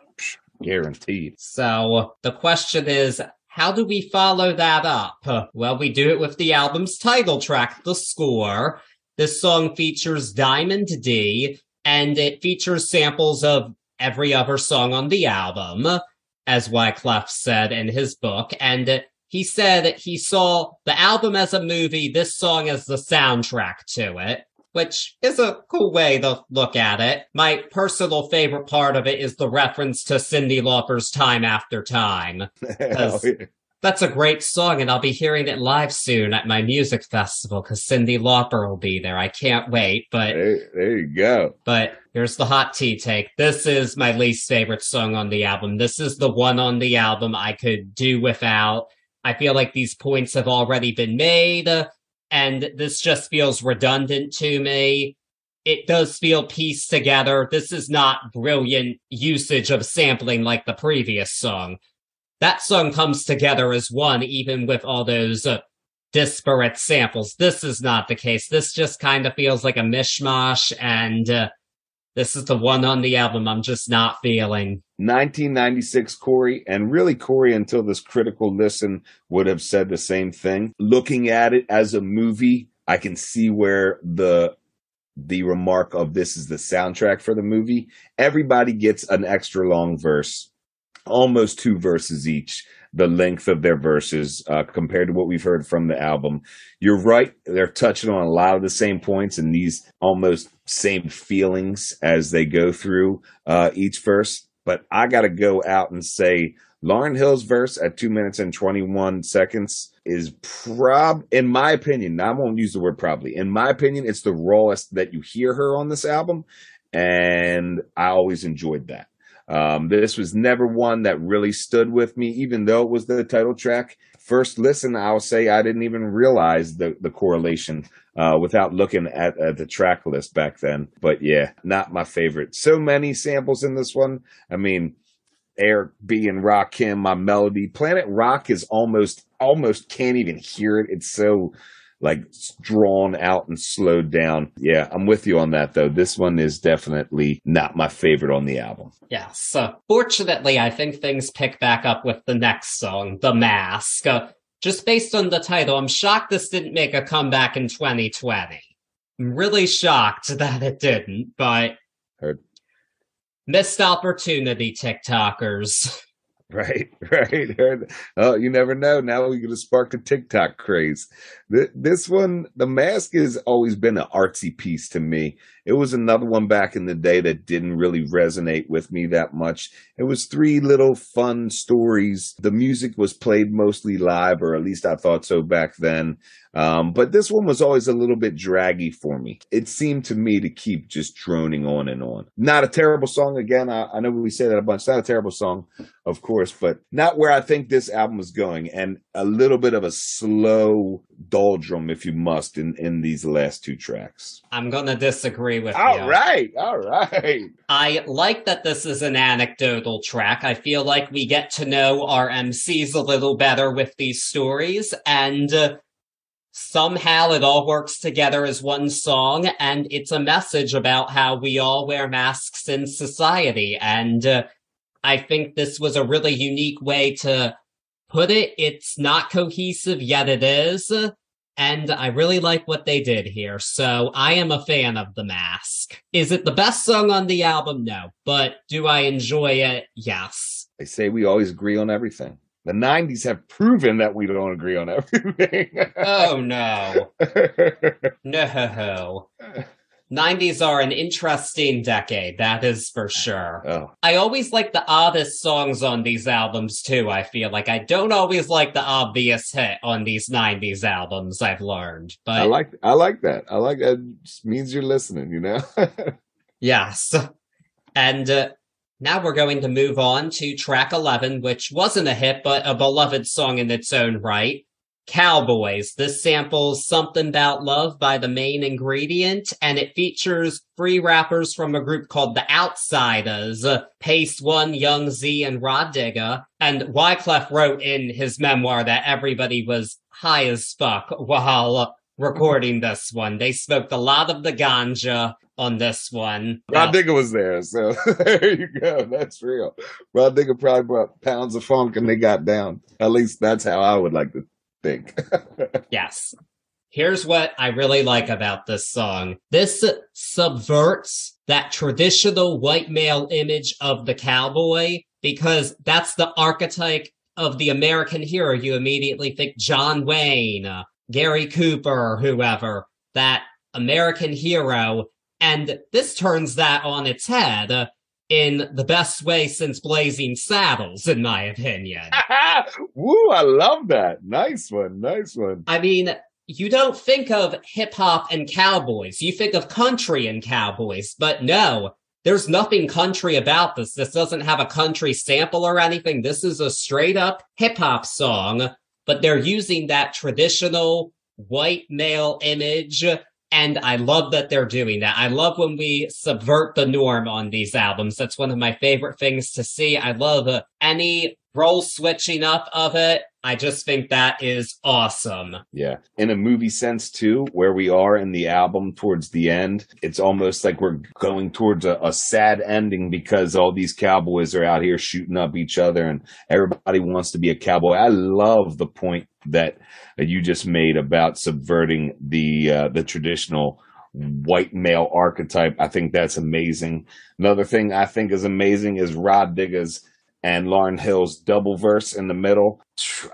Guaranteed. So the question is, how do we follow that up? Well, we do it with the album's title track, The Score. This song features Diamond D, and it features samples of every other song on the album, as Wyclef said in his book. And he said he saw the album as a movie, this song as the soundtrack to it which is a cool way to look at it. My personal favorite part of it is the reference to Cyndi Lauper's Time After Time. Oh, that's a great song, and I'll be hearing it live soon at my music festival because Cyndi Lauper will be there. I can't wait. But there, there you go. But here's the hot tea take. This is my least favorite song on the album. This is the one on the album I could do without. I feel like these points have already been made and this just feels redundant to me. It does feel pieced together. This is not brilliant usage of sampling like the previous song. That song comes together as one, even with all those uh, disparate samples. This is not the case. This just kind of feels like a mishmash, and uh, this is the one on the album I'm just not feeling. 1996 Corey, and really Corey, until this critical listen, would have said the same thing. Looking at it as a movie, I can see where the the remark of this is the soundtrack for the movie. Everybody gets an extra long verse, almost two verses each the length of their verses uh, compared to what we've heard from the album. You're right; they're touching on a lot of the same points and these almost same feelings as they go through uh, each verse. But I got to go out and say Lauryn Hill's verse at two minutes and 21 seconds is prob, in my opinion, Now, I won't use the word probably. In my opinion, it's the rawest that you hear her on this album. And I always enjoyed that. Um, this was never one that really stood with me, even though it was the title track. First listen, I'll say I didn't even realize the, the correlation uh, without looking at, at the track list back then. But yeah, not my favorite. So many samples in this one. I mean, Eric B and Rakim, my melody. Planet Rock is almost almost can't even hear it. It's so like drawn out and slowed down. Yeah, I'm with you on that though. This one is definitely not my favorite on the album. Yeah, so fortunately, I think things pick back up with the next song, The Mask. Uh, just based on the title, I'm shocked this didn't make a comeback in 2020. I'm really shocked that it didn't, but. Heard. Missed opportunity, TikTokers. Right, right. Oh, you never know. Now we're going to spark the TikTok craze. This one, The Mask has always been an artsy piece to me. It was another one back in the day that didn't really resonate with me that much. It was three little fun stories. The music was played mostly live, or at least I thought so back then. Um, but this one was always a little bit draggy for me. It seemed to me to keep just droning on and on. Not a terrible song. Again, I, I know we say that a bunch. Not a terrible song, of course, but not where I think this album is going. And a little bit of a slow doldrum, if you must, in, in these last two tracks. I'm going to disagree with all you. All right, all right. I like that this is an anecdotal track. I feel like we get to know our MCs a little better with these stories, and uh, somehow it all works together as one song, and it's a message about how we all wear masks in society. And uh, I think this was a really unique way to put it. It's not cohesive, yet it is. And I really like what they did here. So I am a fan of The Mask. Is it the best song on the album? No. But do I enjoy it? Yes. They say we always agree on everything the 90s have proven that we don't agree on everything. oh, no. No. 90s are an interesting decade, that is for sure. Oh. I always like the oddest songs on these albums too, I feel like. I don't always like the obvious hit on these 90s albums, I've learned. But I like I like that. I like that it means you're listening, you know? yes. And uh, now we're going to move on to track 11, which wasn't a hit, but a beloved song in its own right. Cowboys. This samples Something About Love by the main ingredient, and it features three rappers from a group called The Outsiders, Pacewon, Young Zee, and Digga. And Wyclef wrote in his memoir that everybody was high as fuck while recording this one. They smoked a lot of the ganja on this one. Rah Digga was there, so there you go. That's real. Rah Digga probably brought pounds of funk and they got down. At least that's how I would like to think. yes. Here's what I really like about this song. This subverts that traditional white male image of the cowboy because that's the archetype of the American hero. You immediately think John Wayne, Gary Cooper, whoever, that American hero and this turns that on its head uh, in the best way since Blazing Saddles, in my opinion. Woo, I love that. Nice one. Nice one. I mean, you don't think of hip hop and cowboys. You think of country and cowboys, but no, there's nothing country about this. This doesn't have a country sample or anything. This is a straight up hip hop song, but they're using that traditional white male image and I love that they're doing that. I love when we subvert the norm on these albums. That's one of my favorite things to see. I love uh, any role switching up of it. I just think that is awesome. Yeah. In a movie sense, too, where we are in the album towards the end, it's almost like we're going towards a, a, sad ending because all these cowboys are out here shooting up each other and everybody wants to be a cowboy. I love the point that, you just made about subverting the, uh, the traditional white male archetype. I think that's amazing. Another thing I think is amazing is Rah Digga's and Lauryn Hill's double verse in the middle.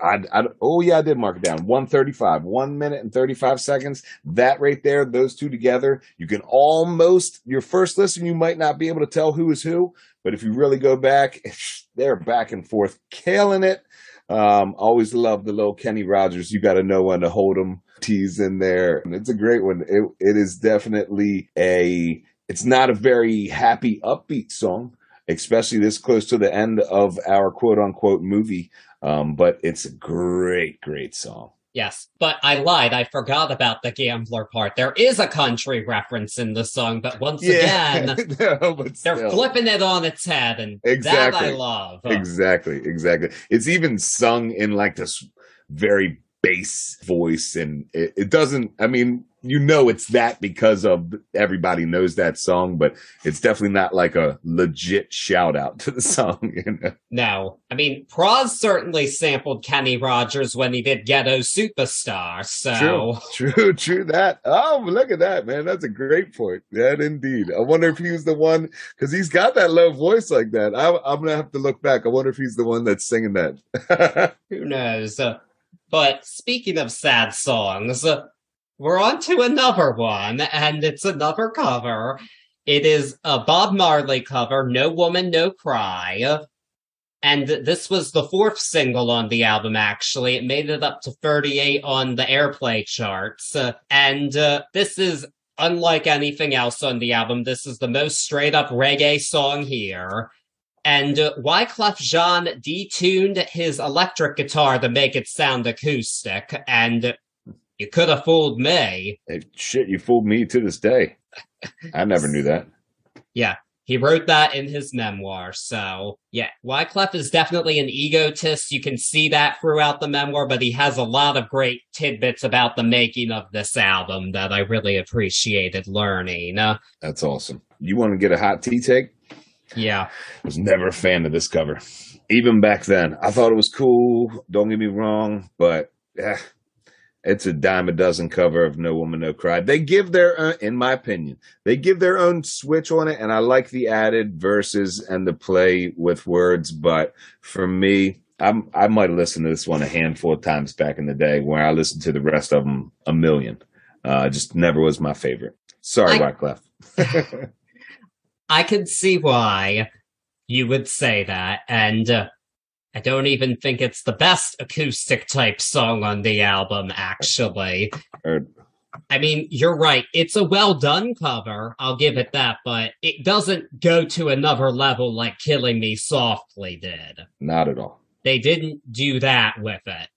I, I, oh yeah, I did mark it down. 135, one minute and 35 seconds. That right there, those two together, you can almost, your first listen, you might not be able to tell who is who, but if you really go back, they're back and forth, killing it. Um, always love the little Kenny Rogers. You got to know when to hold them tease in there. It's a great one. It, it is definitely a, it's not a very happy, upbeat song, especially this close to the end of our quote unquote movie. Um, but it's a great, great song. Yes, but I lied. I forgot about the gambler part. There is a country reference in the song, but once yeah, again, no, but they're flipping it on its head, and exactly. that I love. Exactly, exactly. It's even sung in like this very bass voice, and it, it doesn't. I mean, you know it's that because of everybody knows that song, but it's definitely not like a legit shout out to the song. You know? No, I mean Pras certainly sampled Kenny Rogers when he did Ghetto Superstar. So true, true, true. That oh, look at that, man. That's a great point. That indeed. I wonder if he was the one because he's got that low voice like that. I, am gonna have to look back. I wonder if he's the one that's singing that. Who knows? Uh, but speaking of sad songs. Uh, we're on to another one, and it's another cover. It is a Bob Marley cover, No Woman, No Cry. And this was the fourth single on the album, actually. It made it up to 38 on the airplay charts. And uh, this is unlike anything else on the album. This is the most straight up reggae song here. And uh, Wyclef Jean detuned his electric guitar to make it sound acoustic. And you could have fooled me. Hey, shit, you fooled me to this day. I never knew that. Yeah, he wrote that in his memoir. So, yeah, Wyclef is definitely an egotist. You can see that throughout the memoir, but he has a lot of great tidbits about the making of this album that I really appreciated learning. Uh, That's awesome. You want to get a hot tea take? Yeah. I was never a fan of this cover. Even back then, I thought it was cool. Don't get me wrong, but yeah, it's a dime a dozen cover of No Woman No Cry. They give their, uh, in my opinion, they give their own switch on it, and I like the added verses and the play with words. But for me, I'm, I might have listened to this one a handful of times back in the day, where I listened to the rest of them a million. Uh, just never was my favorite. Sorry, I, Wyclef. I can see why you would say that, and uh, I don't even think it's the best acoustic type song on the album, actually. I mean, you're right. It's a well done cover. I'll give it that, but it doesn't go to another level like Killing Me Softly did. Not at all. They didn't do that with it.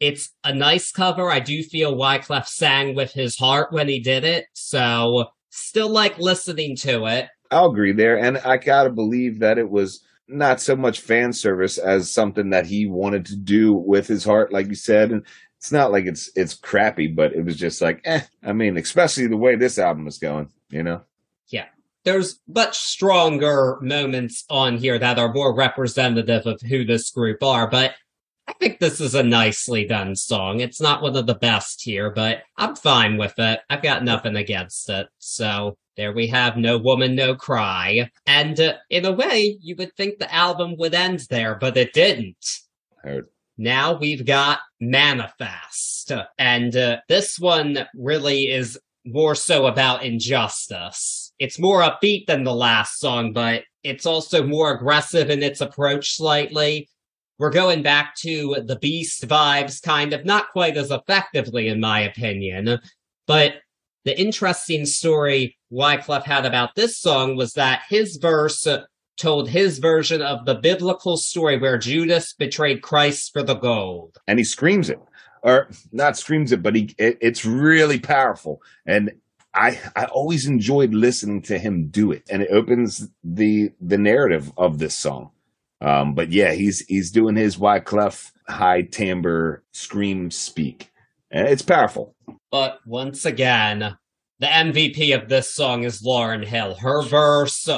It's a nice cover. I do feel Wyclef sang with his heart when he did it, so still like listening to it. I'll agree there. And I gotta believe that it was not so much fan service as something that he wanted to do with his heart, like you said. And it's not like it's it's crappy, but it was just like, eh. I mean, especially the way this album is going, you know. Yeah, there's much stronger moments on here that are more representative of who this group are, but I think this is a nicely done song. It's not one of the best here, but I'm fine with it. I've got nothing against it. So there we have No Woman, No Cry. And uh, in a way, you would think the album would end there, but it didn't. Heard. Now we've got Manifest. And uh, this one really is more so about injustice. It's more upbeat than the last song, but it's also more aggressive in its approach slightly. We're going back to the Beast vibes, kind of, not quite as effectively, in my opinion. But the interesting story Wyclef had about this song was that his verse told his version of the biblical story where Judas betrayed Christ for the gold. And he screams it, or not screams it, but he it, it's really powerful. And I I always enjoyed listening to him do it, and it opens the the narrative of this song. Um, but yeah, he's he's doing his Wyclef high timbre scream speak, Eh, it's powerful. But once again, the MVP of this song is Lauryn Hill. Her verse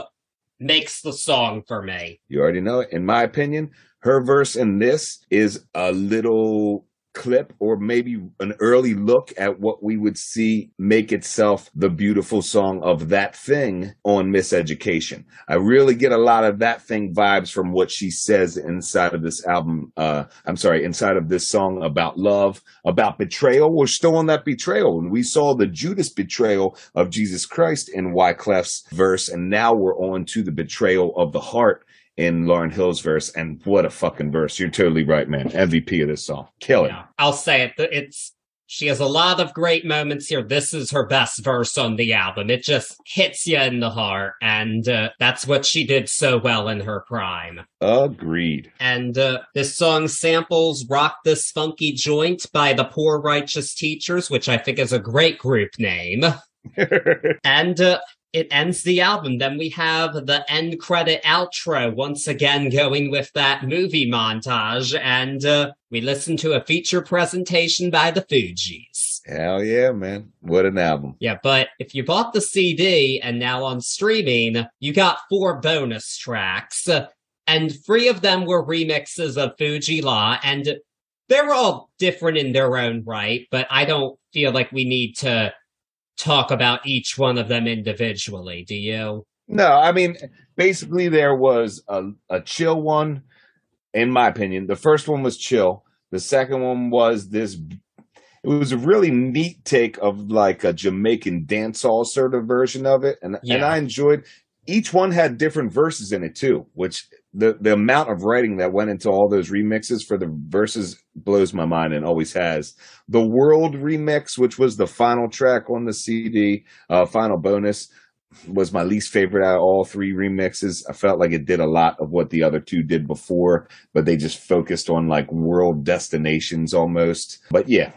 makes the song for me. You already know it. In my opinion, her verse in this is a little clip or maybe an early look at what we would see make itself the beautiful song of that thing on miseducation i really get a lot of that thing vibes from what she says inside of this album uh i'm sorry inside of this song about love about betrayal. We're still on that betrayal. And we saw the judas betrayal of jesus christ in wyclef's verse. And now we're on to the betrayal of the heart in Lauryn Hill's verse, and what a fucking verse! You're totally right, man. MVP of this song, kill it. Yeah, I'll say it. It's she has a lot of great moments here. This is her best verse on the album. It just hits you in the heart, and uh, that's what she did so well in her prime. Agreed. And uh, this song samples "Rock This Funky Joint" by the Poor Righteous Teachers, which I think is a great group name. and uh, it ends the album. Then we have the end credit outro once again going with that movie montage, and uh, we listen to a feature presentation by the Fugees. Hell yeah, man! What an album! Yeah, but if you bought the CD and now on streaming, you got four bonus tracks, and three of them were remixes of Fu-Gee-La, and they're all different in their own right. But I don't feel like we need to talk about each one of them individually, do you? No, I mean, basically, there was a, a chill one, in my opinion. The first one was chill. The second one was this. It was a really neat take of like a Jamaican dancehall sort of version of it, and yeah. and I enjoyed. Each one had different verses in it too, which the the amount of writing that went into all those remixes for the verses blows my mind and always has. The World remix, which was the final track on the CD, uh, final bonus, was my least favorite out of all three remixes. I felt like it did a lot of what the other two did before, but they just focused on like world destinations almost. But yeah,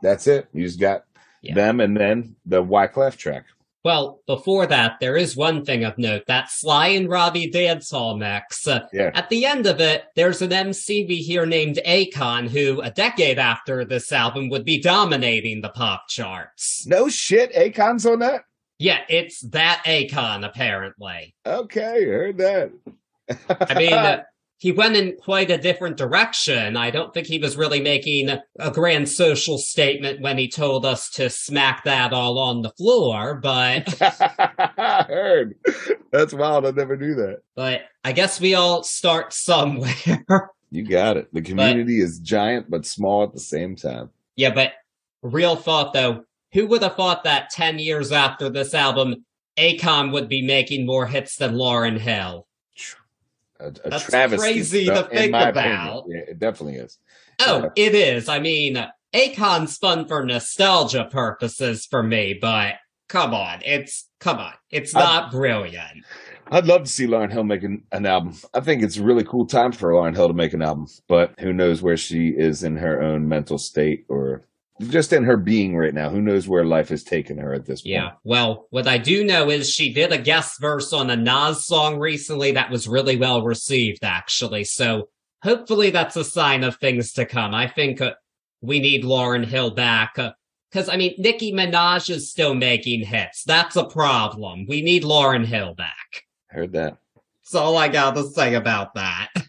that's it. You just got yeah. them and then the Wyclef track. Well, before that, there is one thing of note that Sly and Robbie dancehall mix. Yeah. At the end of it, there's an MC we hear named Akon, who a decade after this album would be dominating the pop charts. No shit, Akon's on that? Yeah, it's that Akon, apparently. Okay, heard that. I mean, he went in quite a different direction. I don't think he was really making a grand social statement when he told us to smack that all on the floor, but I heard. That's wild. I never knew that. But I guess we all start somewhere. you got it. The community but, is giant but small at the same time. Yeah, but real thought though, who would have thought that 10 years after this album, Akon would be making more hits than Lauryn Hill? A, a That's travesty. Crazy to think about. Yeah, it definitely is. Oh, uh, it is. I mean, Akon's fun for nostalgia purposes for me, but come on, it's come on, it's not I'd, brilliant. I'd love to see Lauryn Hill make an, an, album. I think it's a really cool time for Lauryn Hill to make an album, but who knows where she is in her own mental state or just in her being right now. Who knows where life has taken her at this point? Yeah. Well, what I do know is she did a guest verse on a Nas song recently that was really well received, actually. So hopefully that's a sign of things to come. I think uh, we need Lauryn Hill back. Because, uh, I mean, Nicki Minaj is still making hits. That's a problem. We need Lauryn Hill back. Heard that. That's all I got to say about that.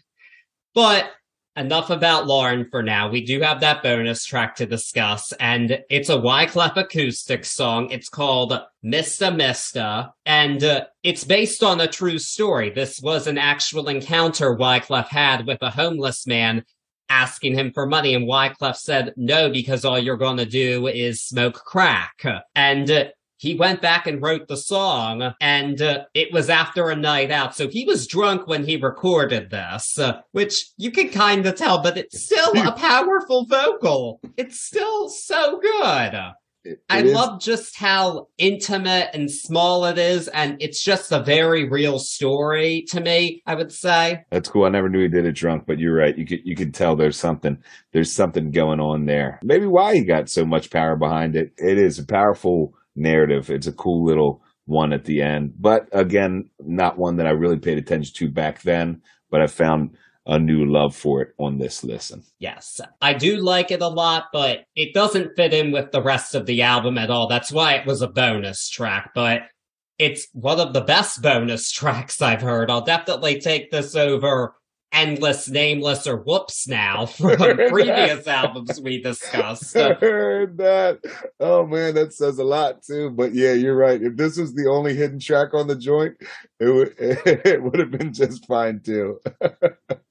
But enough about Lauryn for now. We do have that bonus track to discuss, and it's a Wyclef acoustic song. It's called Mista Mista, and uh, it's based on a true story. This was an actual encounter Wyclef had with a homeless man asking him for money, and Wyclef said no because all you're going to do is smoke crack. And uh, he went back and wrote the song and uh, it was after a night out so he was drunk when he recorded this uh, which you can kind of tell but it's still a powerful vocal it's still so good it, I is. love just how intimate and small it is, and it's just a very real story to me. I would say that's cool. I never knew he did it drunk, but you're right. You could you could tell there's something there's something going on there. Maybe why he got so much power behind it. It is a powerful narrative. It's a cool little one at the end, but again, not one that I really paid attention to back then. but I found a new love for it on this listen. Yes, I do like it a lot, but it doesn't fit in with the rest of the album at all. That's why it was a bonus track, but it's one of the best bonus tracks I've heard. I'll definitely take this over endless, nameless, or whoops now from previous albums we discussed. I heard that. Oh man, that says a lot too. But yeah, you're right. If this was the only hidden track on the joint, it would it would have been just fine too.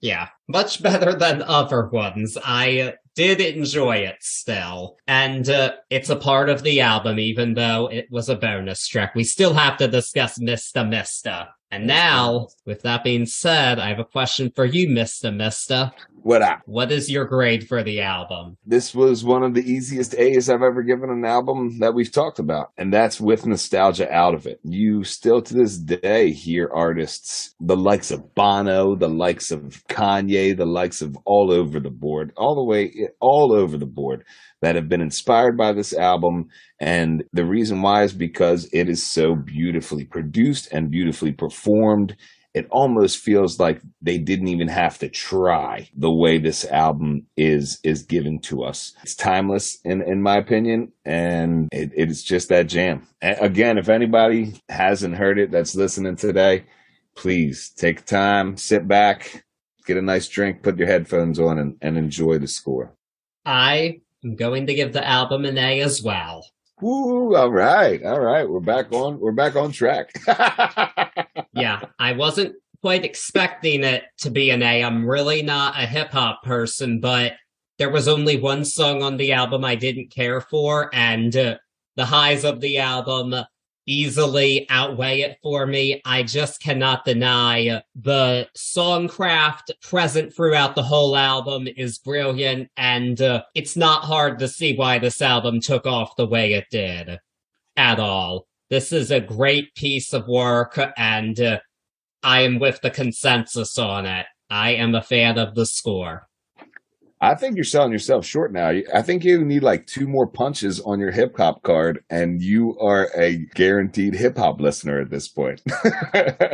yeah, much better than other ones. I did enjoy it still. And uh, it's a part of the album, even though it was a bonus track. We still have to discuss Mista Mista. And now, with that being said, I have a question for you, Mr. Mista. What up? What is your grade for the album? This was one of the easiest A's I've ever given an album that we've talked about, and that's with nostalgia out of it. You still to this day hear artists, the likes of Bono, the likes of Kanye, the likes of all over the board, all the way, all over the board that have been inspired by this album. And the reason why is because it is so beautifully produced and beautifully performed it almost feels like they didn't even have to try the way this album is is given to us. It's timeless in in my opinion, and it, it's just that jam. And again, if anybody hasn't heard it that's listening today, please take time, sit back, get a nice drink, put your headphones on, and, and enjoy the score. I am going to give the album an A as well. Ooh, all right, all right. We're back on. We're back on track. yeah, I wasn't quite expecting it to be an A. I'm really not a hip hop person, but there was only one song on the album I didn't care for, and uh, the highs of the album easily outweigh it for me. I just cannot deny the songcraft present throughout the whole album is brilliant, and uh, it's not hard to see why this album took off the way it did at all. This is a great piece of work, and uh, I am with the consensus on it. I am a fan of the score. I think you're selling yourself short now. I think you need like two more punches on your hip hop card, and you are a guaranteed hip hop listener at this point.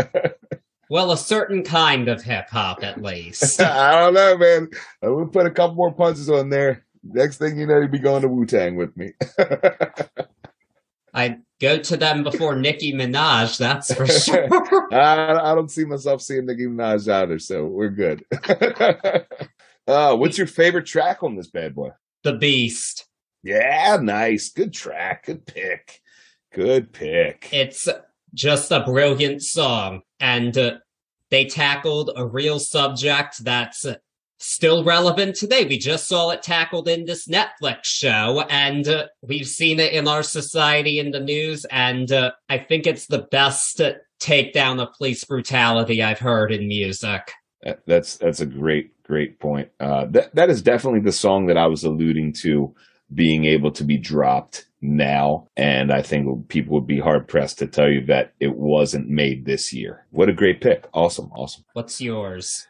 well, a certain kind of hip hop, at least. I don't know, man. We'll put a couple more punches on there. Next thing you know, you'll be going to Wu Tang with me. I go to them before Nicki Minaj, that's for sure. I, I, don't see myself seeing Nicki Minaj either, so we're good. Uh, what's your favorite track on this bad boy? The Beast. Yeah, nice. Good track. Good pick. Good pick. It's just a brilliant song. And uh, they tackled a real subject that's still relevant today. We just saw it tackled in this Netflix show, and uh, we've seen it in our society in the news. And uh, I think it's the best takedown of police brutality I've heard in music. That's that's a great great point. Uh, that that is definitely the song that I was alluding to being able to be dropped now, and I think people would be hard pressed to tell you that it wasn't made this year. What a great pick! Awesome, awesome. What's yours?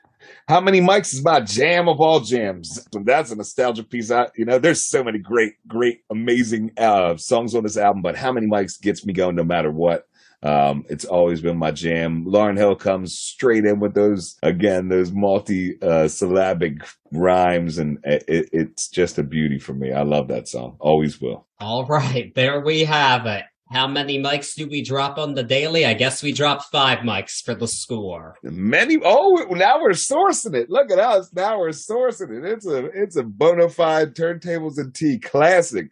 How many mics is my jam of all jams? That's a nostalgia piece. I, you know, there's so many great, great, amazing uh, songs on this album, but how many mics gets me going no matter what? Um, it's always been my jam. Lauryn Hill comes straight in with those, again, those multi uh, syllabic rhymes, and it, it's just a beauty for me. I love that song. Always will. All right. There we have it. How many mics do we drop on the daily? I guess we dropped five mics for the score. Many. Oh, now we're sourcing it. Look at us. Now we're sourcing it. It's a it's a bona fide turntables and tea classic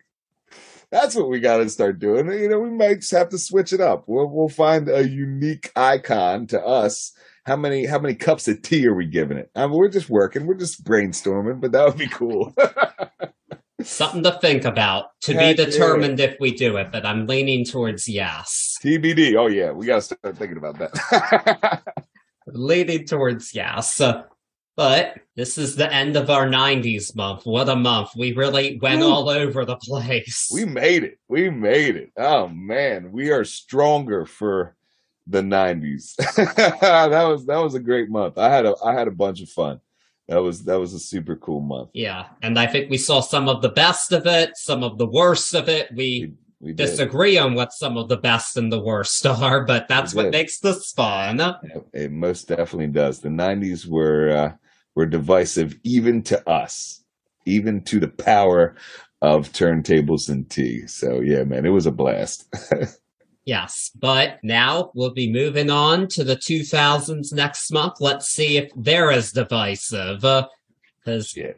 that's what we got to start doing. You know, we might just have to switch it up. We'll we'll find a unique icon to us. How many how many cups of tea are we giving it? I mean, we're just working. We're just brainstorming, but that would be cool. Something to think about. To Heck be determined yeah. if we do it, but I'm leaning towards yes. TBD. Oh yeah, we got to start thinking about that. leaning towards yes. But this is the end of our 90s month. What a month. We really went Ooh. all over the place. We made it. We made it. Oh man, we are stronger for the 90s. that was that was a great month. I had a I had a bunch of fun. That was that was a super cool month. Yeah, and I think we saw some of the best of it, some of the worst of it. We we disagree did. on what some of the best and the worst are, but that's what makes this fun. It, it, most definitely does. The '90s were uh, were divisive, even to us, even to the power of turntables and tea. So yeah, man, it was a blast. yes, but now we'll be moving on to the 2000s next month. Let's see if they're as divisive, because uh, yeah.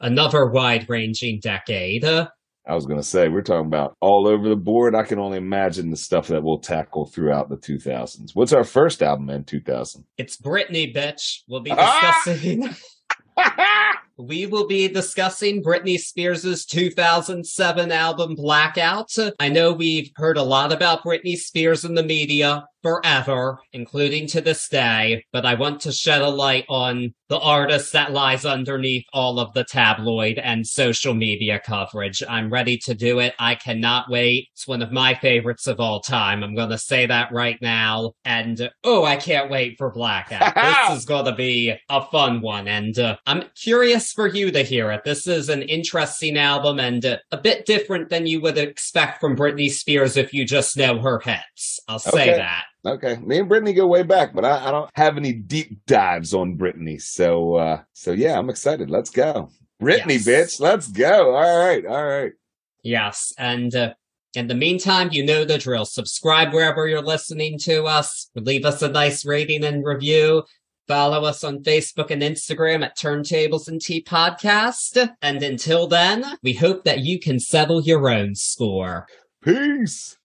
another wide-ranging decade. Uh, I was going to say, we're talking about all over the board. I can only imagine the stuff that we'll tackle throughout the 2000s. What's our first album in 2000? It's Britney, bitch. We'll be ah! discussing. we will be discussing Britney Spears' 2007 album Blackout. I know we've heard a lot about Britney Spears in the media forever, including to this day, but I want to shed a light on the artist that lies underneath all of the tabloid and social media coverage. I'm ready to do it. I cannot wait. It's one of my favorites of all time. I'm going to say that right now. And oh, I can't wait for Blackout. this is going to be a fun one. And uh, I'm curious for you to hear it. This is an interesting album and uh, a bit different than you would expect from Britney Spears if you just know her hits. I'll say okay. that. Okay, me and Britney go way back, but I, I don't have any deep dives on Britney. So, uh, so yeah, I'm excited. Let's go, Britney, yes. bitch. Let's go. All right, all right. Yes, and uh, in the meantime, you know the drill. Subscribe wherever you're listening to us. Leave us a nice rating and review. Follow us on Facebook and Instagram at Turntables and Tea Podcast. And until then, we hope that you can settle your own score. Peace.